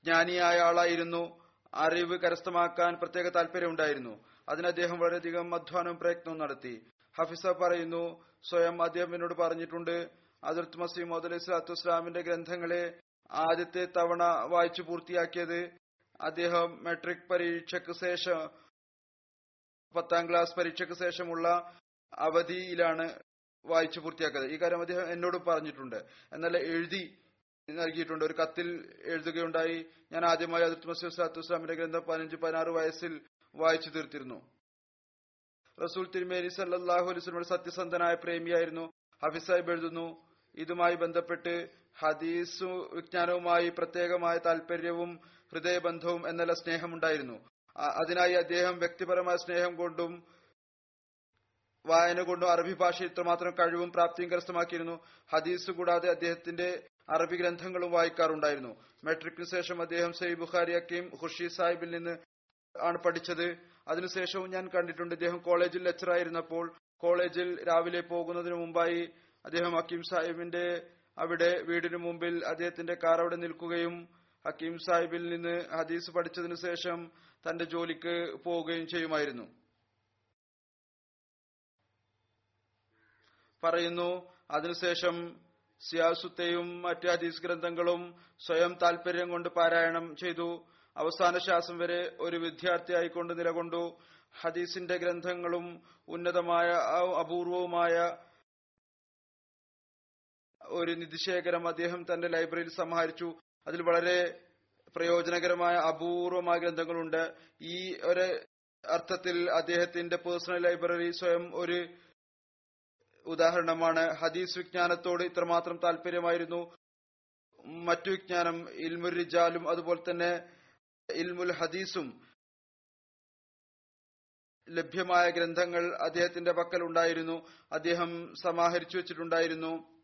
ജ്ഞാനിയായ ആളായിരുന്നു. അറിവ് കരസ്ഥമാക്കാൻ പ്രത്യേക താല്പര്യമുണ്ടായിരുന്നു. അതിന് അദ്ദേഹം വളരെയധികം അധ്വാനവും പ്രയത്നവും നടത്തി. ഹഫിസ പറയുന്നു സ്വയം അദ്ദേഹം എന്നോട് പറഞ്ഞിട്ടുണ്ട് അതിർത്ത് മസീമോദ് അലൈഹി സ്വലാത്തു വസ്സലാമിന്റെ ഗ്രന്ഥങ്ങളെ ആദ്യത്തെ തവണ വായിച്ചു പൂർത്തിയാക്കിയത് അദ്ദേഹം മെട്രിക് പരീക്ഷയ്ക്ക് ശേഷം പത്താം ക്ലാസ് പരീക്ഷയ്ക്ക് ശേഷമുള്ള അവധിയിലാണ് വായിച്ചു പൂർത്തിയാക്കിയത്. ഈ കാര്യം അദ്ദേഹം എന്നോട് പറഞ്ഞിട്ടുണ്ട്. എന്നാൽ എഴുതി നൽകിയിട്ടുണ്ട്. ഒരു കത്തിൽ എഴുതുകയുണ്ടായി. ഞാൻ ആദ്യമായി അതിർത്ത് മസീദ് സ്വലാത്തു വസ്ലാമിന്റെ ഗ്രന്ഥം പതിനഞ്ച് പതിനാറ് വയസ്സിൽ വായിച്ചു തീർത്തിരുന്നു. റസൂൽ തിരുമേനി സല്ലാഹു അലൈസ്മയുടെ സത്യസന്ധനായ പ്രേമിയായിരുന്നു. ഹഫീസ് സാഹിബ് എഴുതുന്നു ഇതുമായി ബന്ധപ്പെട്ട് ഹദീസു വിജ്ഞാനവുമായി പ്രത്യേകമായ താല്പര്യവും ഹൃദയബന്ധവും എന്നല്ല സ്നേഹമുണ്ടായിരുന്നു. അതിനായി അദ്ദേഹം വ്യക്തിപരമായ സ്നേഹം കൊണ്ടും വായന കൊണ്ടും അറബി ഭാഷ ഇത്രമാത്രം കഴിവും പ്രാപ്തിയും കരസ്ഥമാക്കിയിരുന്നു. ഹദീസ് കൂടാതെ അദ്ദേഹത്തിന്റെ അറബി ഗ്രന്ഥങ്ങളും വായിക്കാറുണ്ടായിരുന്നു. മെട്രിക്കിന് ശേഷം അദ്ദേഹം സൈ ബുഖാരി അക്കീം ഖുർഷി സാഹിബിൽ നിന്ന് ആണ് പഠിച്ചത്. അതിനുശേഷവും ഞാൻ കണ്ടിട്ടുണ്ട് ഇദ്ദേഹം കോളേജിൽ ലെക്ചർ ആയിരുന്നപ്പോൾ കോളേജിൽ രാവിലെ പോകുന്നതിന് മുമ്പായി അദ്ദേഹം ഹക്കീം സാഹിബിന്റെ അവിടെ വീടിന് മുമ്പിൽ അദ്ദേഹത്തിന്റെ കാർ അവിടെ നിൽക്കുകയും ഹക്കീം സാഹിബിൽ നിന്ന് ഹദീസ് പഠിച്ചതിനു ശേഷം തന്റെ ജോലിക്ക് പോവുകയും ചെയ്യുമായിരുന്നു. പറയുന്നു അതിനുശേഷം സിയാസുത്തെയും മറ്റ് ഹദീസ് ഗ്രന്ഥങ്ങളും സ്വയം താൽപര്യം കൊണ്ട് പാരായണം ചെയ്തു. അവസാന ശ്വാസം വരെ ഒരു വിദ്യാർത്ഥിയായിക്കൊണ്ട് നിലകൊണ്ടു. ഹദീസിന്റെ ഗ്രന്ഥങ്ങളും ഉന്നതമായ അപൂർവവുമായ ഒരു നിധിശേഖരം അദ്ദേഹം തന്റെ ലൈബ്രറിയിൽ സമാഹരിച്ചു അതിൽ വളരെ പ്രയോജനകരമായ അപൂർവമായ ഗ്രന്ഥങ്ങളുണ്ട്. ഈ ഒരു അർത്ഥത്തിൽ അദ്ദേഹത്തിന്റെ പേഴ്സണൽ ലൈബ്രറി സ്വയം ഒരു ഉദാഹരണമാണ്. ഹദീസ് വിജ്ഞാനത്തോട് ഇത്രമാത്രം താല്പര്യമായിരുന്നു. മറ്റു വിജ്ഞാനം ഇൽമുരിജാലും അതുപോലെ തന്നെ ഇൽമുൽ ഹദീസും ലഭ്യമായ ഗ്രന്ഥങ്ങൾ അദ്ദേഹത്തിന്റെ പക്കൽ ഉണ്ടായിരുന്നു അദ്ദേഹം സമാഹരിച്ചു വെച്ചിട്ടുണ്ടായിരുന്നു.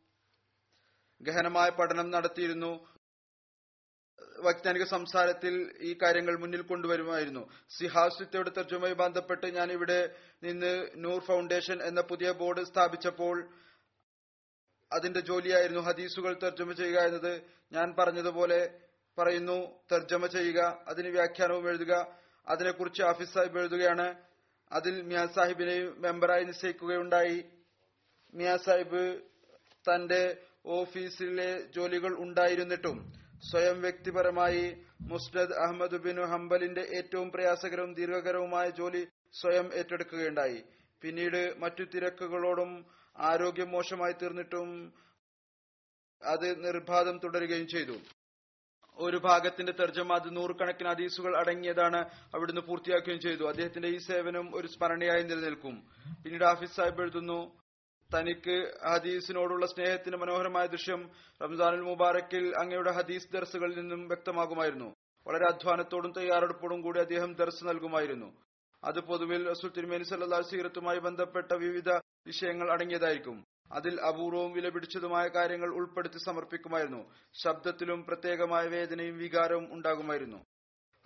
ഗഹനമായ പഠനം നടത്തിയിരുന്നു. വൈജ്ഞാനിക സംസാരത്തിൽ ഈ കാര്യങ്ങൾ മുന്നിൽ കൊണ്ടുവരുമായിരുന്നു. സിഹാസ്യത്തോട് തർജുമായി ബന്ധപ്പെട്ട് ഞാൻ ഇവിടെ നിന്ന് നൂർ ഫൗണ്ടേഷൻ എന്ന പുതിയ ബോർഡ് സ്ഥാപിച്ചപ്പോൾ അതിന്റെ ജോലിയായിരുന്നു ഹദീസുകൾ തർജമ ചെയ്യുക എന്നത്. ഞാൻ പറഞ്ഞതുപോലെ പറയുന്നു തർജമ ചെയ്യുക അതിന് വ്യാഖ്യാനവും എഴുതുക അതിനെക്കുറിച്ച് ഹാഫിസ് സാഹിബ് എഴുതുകയാണ്. അതിൽ മിയാ സാഹിബിനെ മെമ്പറായി നിശ്ചയിക്കുകയുണ്ടായി. മിയാ സാഹിബ് തന്റെ ഓഫീസിലെ ജോലികൾ ഉണ്ടായിരുന്നിട്ടും സ്വയം വ്യക്തിപരമായി മുസ്നദ് അഹമ്മദ് ബിൻ ഹംബലിന്റെ ഏറ്റവും പ്രയാസകരവും ദീർഘകരവുമായ ജോലി സ്വയം ഏറ്റെടുക്കുകയുണ്ടായി. പിന്നീട് മറ്റു തിരക്കുകളോടും ആരോഗ്യം മോശമായി തീർന്നിട്ടും അത് നിർബാധം തുടരുകയും ചെയ്തു. ഒരു ഭാഗത്തിന്റെ തർജമ അത് നൂറുകണക്കിന് ഹദീസുകൾ അടങ്ങിയതാണ് അവിടുന്ന് പൂർത്തിയാക്കുകയും ചെയ്തു. അദ്ദേഹത്തിന്റെ ഈ സേവനം ഒരു സ്മരണയായി നിലനിൽക്കും. പിന്നീട് ഹാഫിസ് സാഹിബ് എഴുതുന്നു തനിക്ക് ഹദീസിനോടുള്ള സ്നേഹത്തിന്റെ മനോഹരമായ ദൃശ്യം റംസാനുൽ മുബാറക്കിൽ അങ്ങയുടെ ഹദീസ് ദർസുകളിൽ നിന്നും വ്യക്തമാകുമായിരുന്നു. വളരെ അധ്വാനത്തോടും തയ്യാറെടുപ്പോടും കൂടി അദ്ദേഹം ദർസ് നൽകുമായിരുന്നു. അത് പൊതുവിൽ റസൂൽ തിരുമേനി സല്ലാ സീറത്തുമായി ബന്ധപ്പെട്ട വിവിധ വിഷയങ്ങൾ അടങ്ങിയതായിരിക്കും. അതിൽ അപൂർവവും വിലപിടിച്ചതുമായ കാര്യങ്ങൾ ഉൾപ്പെടുത്തി സമർപ്പിക്കുമായിരുന്നു. ശബ്ദത്തിലും പ്രത്യേകമായ വേദനയും വികാരവും ഉണ്ടാകുമായിരുന്നു.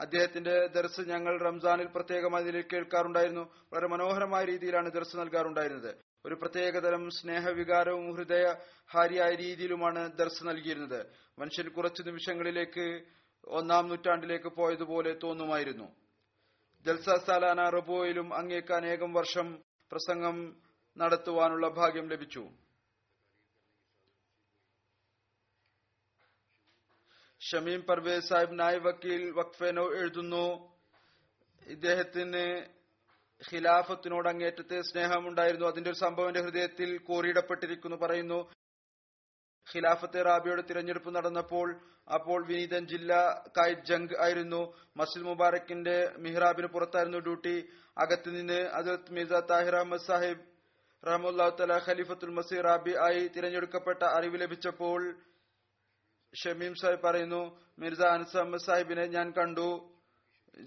അദ്ദേഹത്തിന്റെ ദർസ് ഞങ്ങൾ റംസാനിൽ പ്രത്യേകമായ നിലയിൽ കേൾക്കാറുണ്ടായിരുന്നു. വളരെ മനോഹരമായ രീതിയിലാണ് ദർസ് നൽകാറുണ്ടായിരുന്നത്. ഒരു പ്രത്യേകതരം സ്നേഹവികാരവും ഹൃദയ ഹാരിയായ രീതിയിലുമാണ് ദർസ് നൽകിയിരുന്നത്. മനുഷ്യൻ കുറച്ചു നിമിഷങ്ങളിലേക്ക് ഒന്നാം നൂറ്റാണ്ടിലേക്ക് പോയതുപോലെ തോന്നുമായിരുന്നു. ജൽസ സാലാന റബോയിലും അങ്ങേക്ക് അനേകം വർഷം പ്രസംഗം നടത്തുവാനുള്ള ഭാഗ്യം ലഭിച്ചു. ഷമീം പർവേസ് സാഹിബ് നായ് വക്കീൽ വക്ഫേനോ എഴുതുന്നു ഇദ്ദേഹത്തിന് ഖിലാഫത്തിനോട് അങ്ങേറ്റത്തെ സ്നേഹമുണ്ടായിരുന്നു. അതിന്റെ ഒരു സംഭവം എന്റെ ഹൃദയത്തിൽ കോറിയിടപ്പെട്ടിരിക്കുന്നു പറയുന്നു ഖിലാഫത്തെ റാബിയുടെ തിരഞ്ഞെടുപ്പ് നടന്നപ്പോൾ അപ്പോൾ വിനീതൻ ജില്ല കായിദ് ജംഗ് ആയിരുന്നു. മസ്ജിദ് മുബാറക്കിന്റെ മിഹ്റാബിന് പുറത്തായിരുന്നു ഡ്യൂട്ടി. അകത്ത് നിന്ന് അതിർത്ത് മിർസ താഹിർ അഹമ്മദ് സാഹിബ് റഹമുല്ലാ തല ഖലീഫത്തുൽ മസീർ റാബി ആയി തിരഞ്ഞെടുക്കപ്പെട്ട അറിവ് ലഭിച്ചപ്പോൾ ഷമീം സാഹിബ് പറയുന്നു മിർസ അഹമ്മദ് സാഹിബിനെ ഞാൻ കണ്ടു.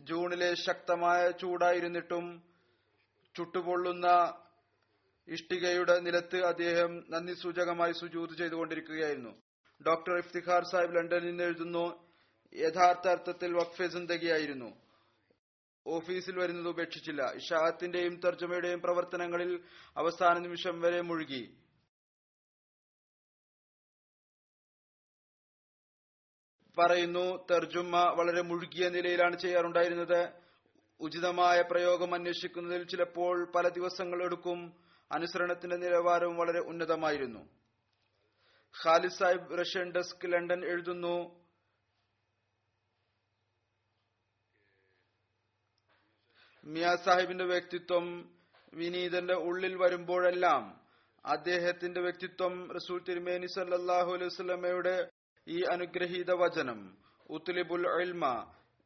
ജൂണിലെ ശക്തമായ ചൂടായിരുന്നിട്ടും ചുട്ടുപൊള്ളുന്ന ഇഷ്ടികയുടെ നിലത്ത് അദ്ദേഹം നന്ദി സൂചകമായി സുജൂത് ചെയ്തുകൊണ്ടിരിക്കുകയായിരുന്നു. ഡോക്ടർ ഇഫ്തിഖാർ സാഹിബ് ലണ്ടനിൽ എഴുതുന്നു യഥാർത്ഥ അർത്ഥത്തിൽ വഖഫെ സിന്ദഗിയായിരുന്നു. ഓഫീസിൽ വരുന്നത് ഉപേക്ഷിച്ചില്ല. ഇഷാഹത്തിന്റെയും തർജമയുടെയും പ്രവർത്തനങ്ങളിൽ അവസാന നിമിഷം വരെ മുഴുകി. പറയുന്നു തർജുമ വളരെ മുഴുകിയ നിലയിലാണ് ചെയ്യാറുണ്ടായിരുന്നത്. ഉചിതമായ പ്രയോഗം അന്വേഷിക്കുന്നതിൽ ചിലപ്പോൾ പല ദിവസങ്ങൾ എടുക്കും. അനുസരണത്തിന്റെ നിലവാരവും വളരെ ഉന്നതമായിരുന്നു. Khalid Sahib Russian desk London എഴുതുന്നു മിയ സാഹിബിന്റെ വ്യക്തിത്വം വിനീതന്റെ ഉള്ളിൽ വരുമ്പോഴെല്ലാം അദ്ദേഹത്തിന്റെ വ്യക്തിത്വം റസൂൽ തിരുമേനി സല്ലാഹു അലൈഹി സ്വലമയുടെ ഈ അനുഗ്രഹീത വചനം ഉത്ലിബുൽ ഇൽമ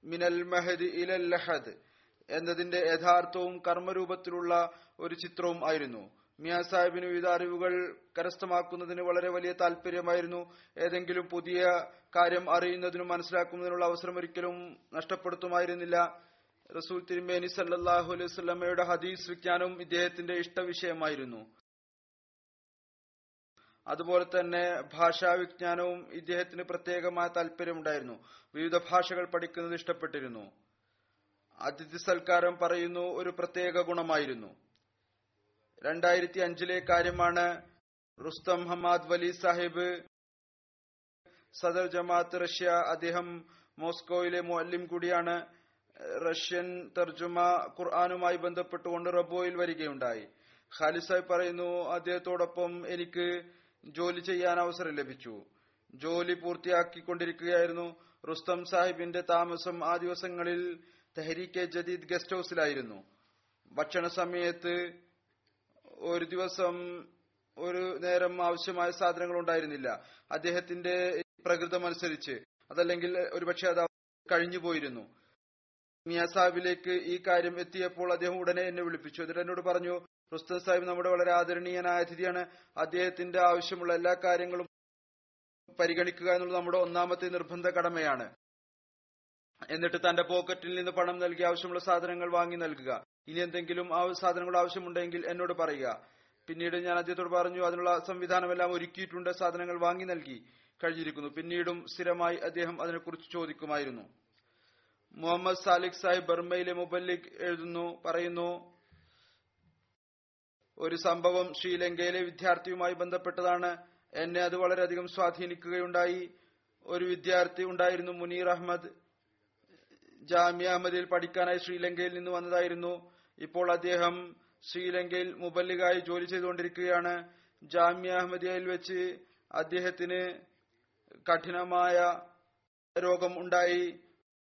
മിനൽ മഹദ് ഇലൽ ലഹദ് എന്നതിന്റെ യഥാർത്ഥവും കർമ്മരൂപത്തിലുള്ള ഒരു ചിത്രവും ആയിരുന്നു. മിയ സാഹിബിന് വിവിധ അറിവുകൾ കരസ്ഥമാക്കുന്നതിന് വളരെ വലിയ താല്പര്യമായിരുന്നു ഏതെങ്കിലും പുതിയ കാര്യം അറിയുന്നതിനും മനസ്സിലാക്കുന്നതിനുള്ള അവസരം ഒരിക്കലും നഷ്ടപ്പെടുത്തുമായിരുന്നില്ല. റസൂൽ തിരുമേനി സല്ലാഹു അലൈഹി സ്വലമയുടെ ഹദീസ് വിജ്ഞാനവും ഇദ്ദേഹത്തിന്റെ ഇഷ്ടവിഷയമായിരുന്നു അതുപോലെ തന്നെ ഭാഷാ വിജ്ഞാനവും ഇദ്ദേഹത്തിന് പ്രത്യേകമായ താല്പര്യമുണ്ടായിരുന്നു വിവിധ ഭാഷകൾ പഠിക്കുന്നത് ഇഷ്ടപ്പെട്ടിരുന്നു. അതിഥി സൽക്കാരം പറയുന്നു ഒരു പ്രത്യേക ഗുണമായിരുന്നു. രണ്ടായിരത്തി അഞ്ചിലെ കാര്യമാണ് റുസ്തം ഹമാദ് വലി സാഹിബ് സദർ ജമാഅത്ത് റഷ്യ അദ്ദേഹം മോസ്കോയിലെ മുഅല്ലിം കൂടിയാണ്. റഷ്യൻ തർജുമ ഖുർആാനുമായി ബന്ധപ്പെട്ടുകൊണ്ട് റബോയിൽ വരികയുണ്ടായി. ഖാലിദ് സാഹിബ് പറയുന്നു അദ്ദേഹത്തോടൊപ്പം എനിക്ക് ജോലി ചെയ്യാൻ അവസരം ലഭിച്ചു. ജോലി പൂർത്തിയാക്കിക്കൊണ്ടിരിക്കുകയായിരുന്നു. റുസ്തം സാഹിബിന്റെ താമസം ആ ദിവസങ്ങളിൽ തെഹരീക്കെ ജദീദ് ഗസ്റ്റ് ഹൌസിലായിരുന്നു. ഭക്ഷണ സമയത്ത് ഒരു ദിവസം ഒരു നേരം ആവശ്യമായ സാധനങ്ങൾ ഉണ്ടായിരുന്നില്ല. അദ്ദേഹത്തിന്റെ പ്രകൃതമനുസരിച്ച് അതല്ലെങ്കിൽ ഒരുപക്ഷെ അത് കഴിഞ്ഞു പോയിരുന്നു മിയ സാഹിബിലേക്ക് ഈ കാര്യം എത്തിയപ്പോൾ അദ്ദേഹം ഉടനെ എന്നെ വിളിപ്പിച്ചു. എന്നിട്ട് എന്നോട് പറഞ്ഞു റുസ്തം സാഹിബ് നമ്മുടെ വളരെ ആദരണീയനായ അതിഥിയാണ്. അദ്ദേഹത്തിന്റെ ആവശ്യമുള്ള എല്ലാ കാര്യങ്ങളും പരിഗണിക്കുക എന്നുള്ളത് നമ്മുടെ ഒന്നാമത്തെ നിർബന്ധ കടമയാണ്. എന്നിട്ട് തന്റെ പോക്കറ്റിൽ നിന്ന് പണം നൽകി ആവശ്യമുള്ള സാധനങ്ങൾ വാങ്ങി നൽകുക. ഇനി എന്തെങ്കിലും ആ സാധനങ്ങൾ ആവശ്യമുണ്ടെങ്കിൽ എന്നോട് പറയുക. പിന്നീട് ഞാൻ അദ്ദേഹത്തോട് പറഞ്ഞു അതിനുള്ള സംവിധാനമെല്ലാം ഒരുക്കിയിട്ടുണ്ട്. സാധനങ്ങൾ വാങ്ങി നൽകി കഴിഞ്ഞിരിക്കുന്നു. പിന്നീടും സ്ഥിരമായി അദ്ദേഹം അതിനെക്കുറിച്ച് ചോദിക്കുമായിരുന്നു. മുഹമ്മദ് സാലിഖ് സാഹിബ് ബർമയിലെ മുബല്ലിഖ് എഴുതുന്നു പറയുന്നു ഒരു സംഭവം ശ്രീലങ്കയിലെ വിദ്യാർത്ഥിയുമായി ബന്ധപ്പെട്ടതാണ്. എന്നെ അത് വളരെയധികം സ്വാധീനിക്കുകയുണ്ടായി. ഒരു വിദ്യാർത്ഥി ഉണ്ടായിരുന്നു മുനീർ അഹമ്മദ്. ജാമ്യ അഹമ്മദിൽ പഠിക്കാനായി ശ്രീലങ്കയിൽ നിന്ന് വന്നതായിരുന്നു. ഇപ്പോൾ അദ്ദേഹം ശ്രീലങ്കയിൽ മുബല്ലിഗായി ജോലി ചെയ്തുകൊണ്ടിരിക്കുകയാണ്. ജാമ്യ അഹമ്മദിയയിൽ വെച്ച് അദ്ദേഹത്തിന് കഠിനമായ രോഗം ഉണ്ടായി.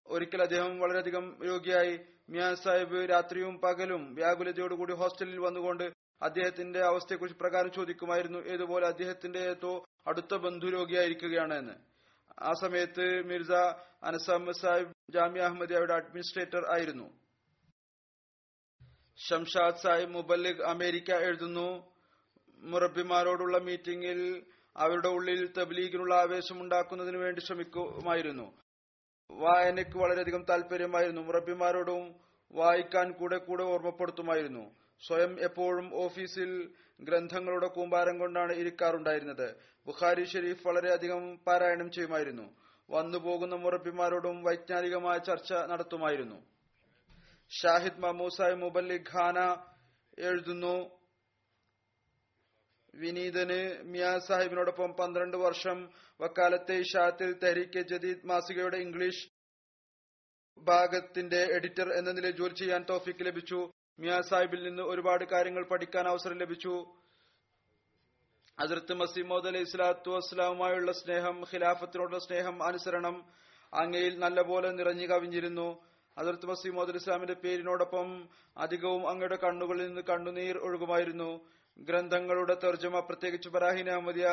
ഒരിക്കൽ അദ്ദേഹം വളരെയധികം രോഗിയായി മിയാൻ സാഹിബ് രാത്രിയും പകലും വ്യാകുലതയോടുകൂടി ഹോസ്റ്റലിൽ വന്നുകൊണ്ട് അദ്ദേഹത്തിന്റെ അവസ്ഥയെക്കുറിച്ച് പ്രകാരം ചോദിക്കുമായിരുന്നു ഏതുപോലെ അദ്ദേഹത്തിന്റെ ഏതോ അടുത്ത ബന്ധു രോഗിയായിരിക്കുകയാണ് എന്ന്? ആ സമയത്ത് മിർസ അനസ് സാഹിബ് ജാമ്യ അഹമ്മദിയയുടെ അഡ്മിനിസ്ട്രേറ്റർ ആയിരുന്നു. ഷംഷാദ് സാഹിബ് മുബല്ലിഖ് അമേരിക്ക എഴുതുന്നു മുറബിമാരോടുള്ള മീറ്റിംഗിൽ അവരുടെ ഉള്ളിൽ തബ്ലീഗിനുള്ള ആവേശം ഉണ്ടാക്കുന്നതിന് വേണ്ടി ശ്രമിക്കുമായിരുന്നു. വായനയ്ക്ക് വളരെയധികം താല്പര്യമായിരുന്നു. മുറബിമാരോടും വായിക്കാൻ കൂടെ കൂടെ ഓർമ്മപ്പെടുത്തുമായിരുന്നു. സ്വയം എപ്പോഴും ഓഫീസിൽ ഗ്രന്ഥങ്ങളുടെ കൂമ്പാരം കൊണ്ടാണ് ഇരിക്കാറുണ്ടായിരുന്നത്. ബുഖാരി ഷെരീഫ് വളരെയധികം പാരായണം ചെയ്യുമായിരുന്നു. വന്നുപോകുന്ന മുറബിമാരോടും വൈജ്ഞാനികമായ ചർച്ച നടത്തുമായിരുന്നു. ഷാഹിദ് മമൂസായ് മുബല്ലിഖ് ഖാന എഴുതുന്നു വിനീതന് മിയാ സാഹിബിനോടൊപ്പം പന്ത്രണ്ട് വർഷം വക്കാലത്തെ ഇഷാത്തിൽ തെഹ്രീക്കെ ജദീദ് മാസികയുടെ ഇംഗ്ലീഷ് ഭാഗത്തിന്റെ എഡിറ്റർ എന്ന നിലയിൽ ജോലി ചെയ്യാൻ തോഫിക്ക് ലഭിച്ചു. മിയാ സാഹിബിൽ നിന്ന് ഒരുപാട് കാര്യങ്ങൾ പഠിക്കാൻ അവസരം ലഭിച്ചു. അതിർത്ത് മസീമോദ് അലൈഹി സ്വലാത്തു വസ്സലാമുമായുള്ള സ്നേഹം ഖിലാഫത്തിനോടുള്ള സ്നേഹം അനുസരണം അങ്ങയിൽ നല്ലപോലെ നിറഞ്ഞു കവിഞ്ഞിരുന്നു. അതിർത്ത് മസീമോദ് ഇസ്ലാമിന്റെ പേരിനോടൊപ്പം അധികവും അങ്ങയുടെ കണ്ണുകളിൽ നിന്ന് കണ്ണുനീർ ഒഴുകുമായിരുന്നു. ഗ്രന്ഥങ്ങളുടെ തർജമ പ്രത്യേകിച്ച് ബറാഹിൻ അഹമ്മദിയ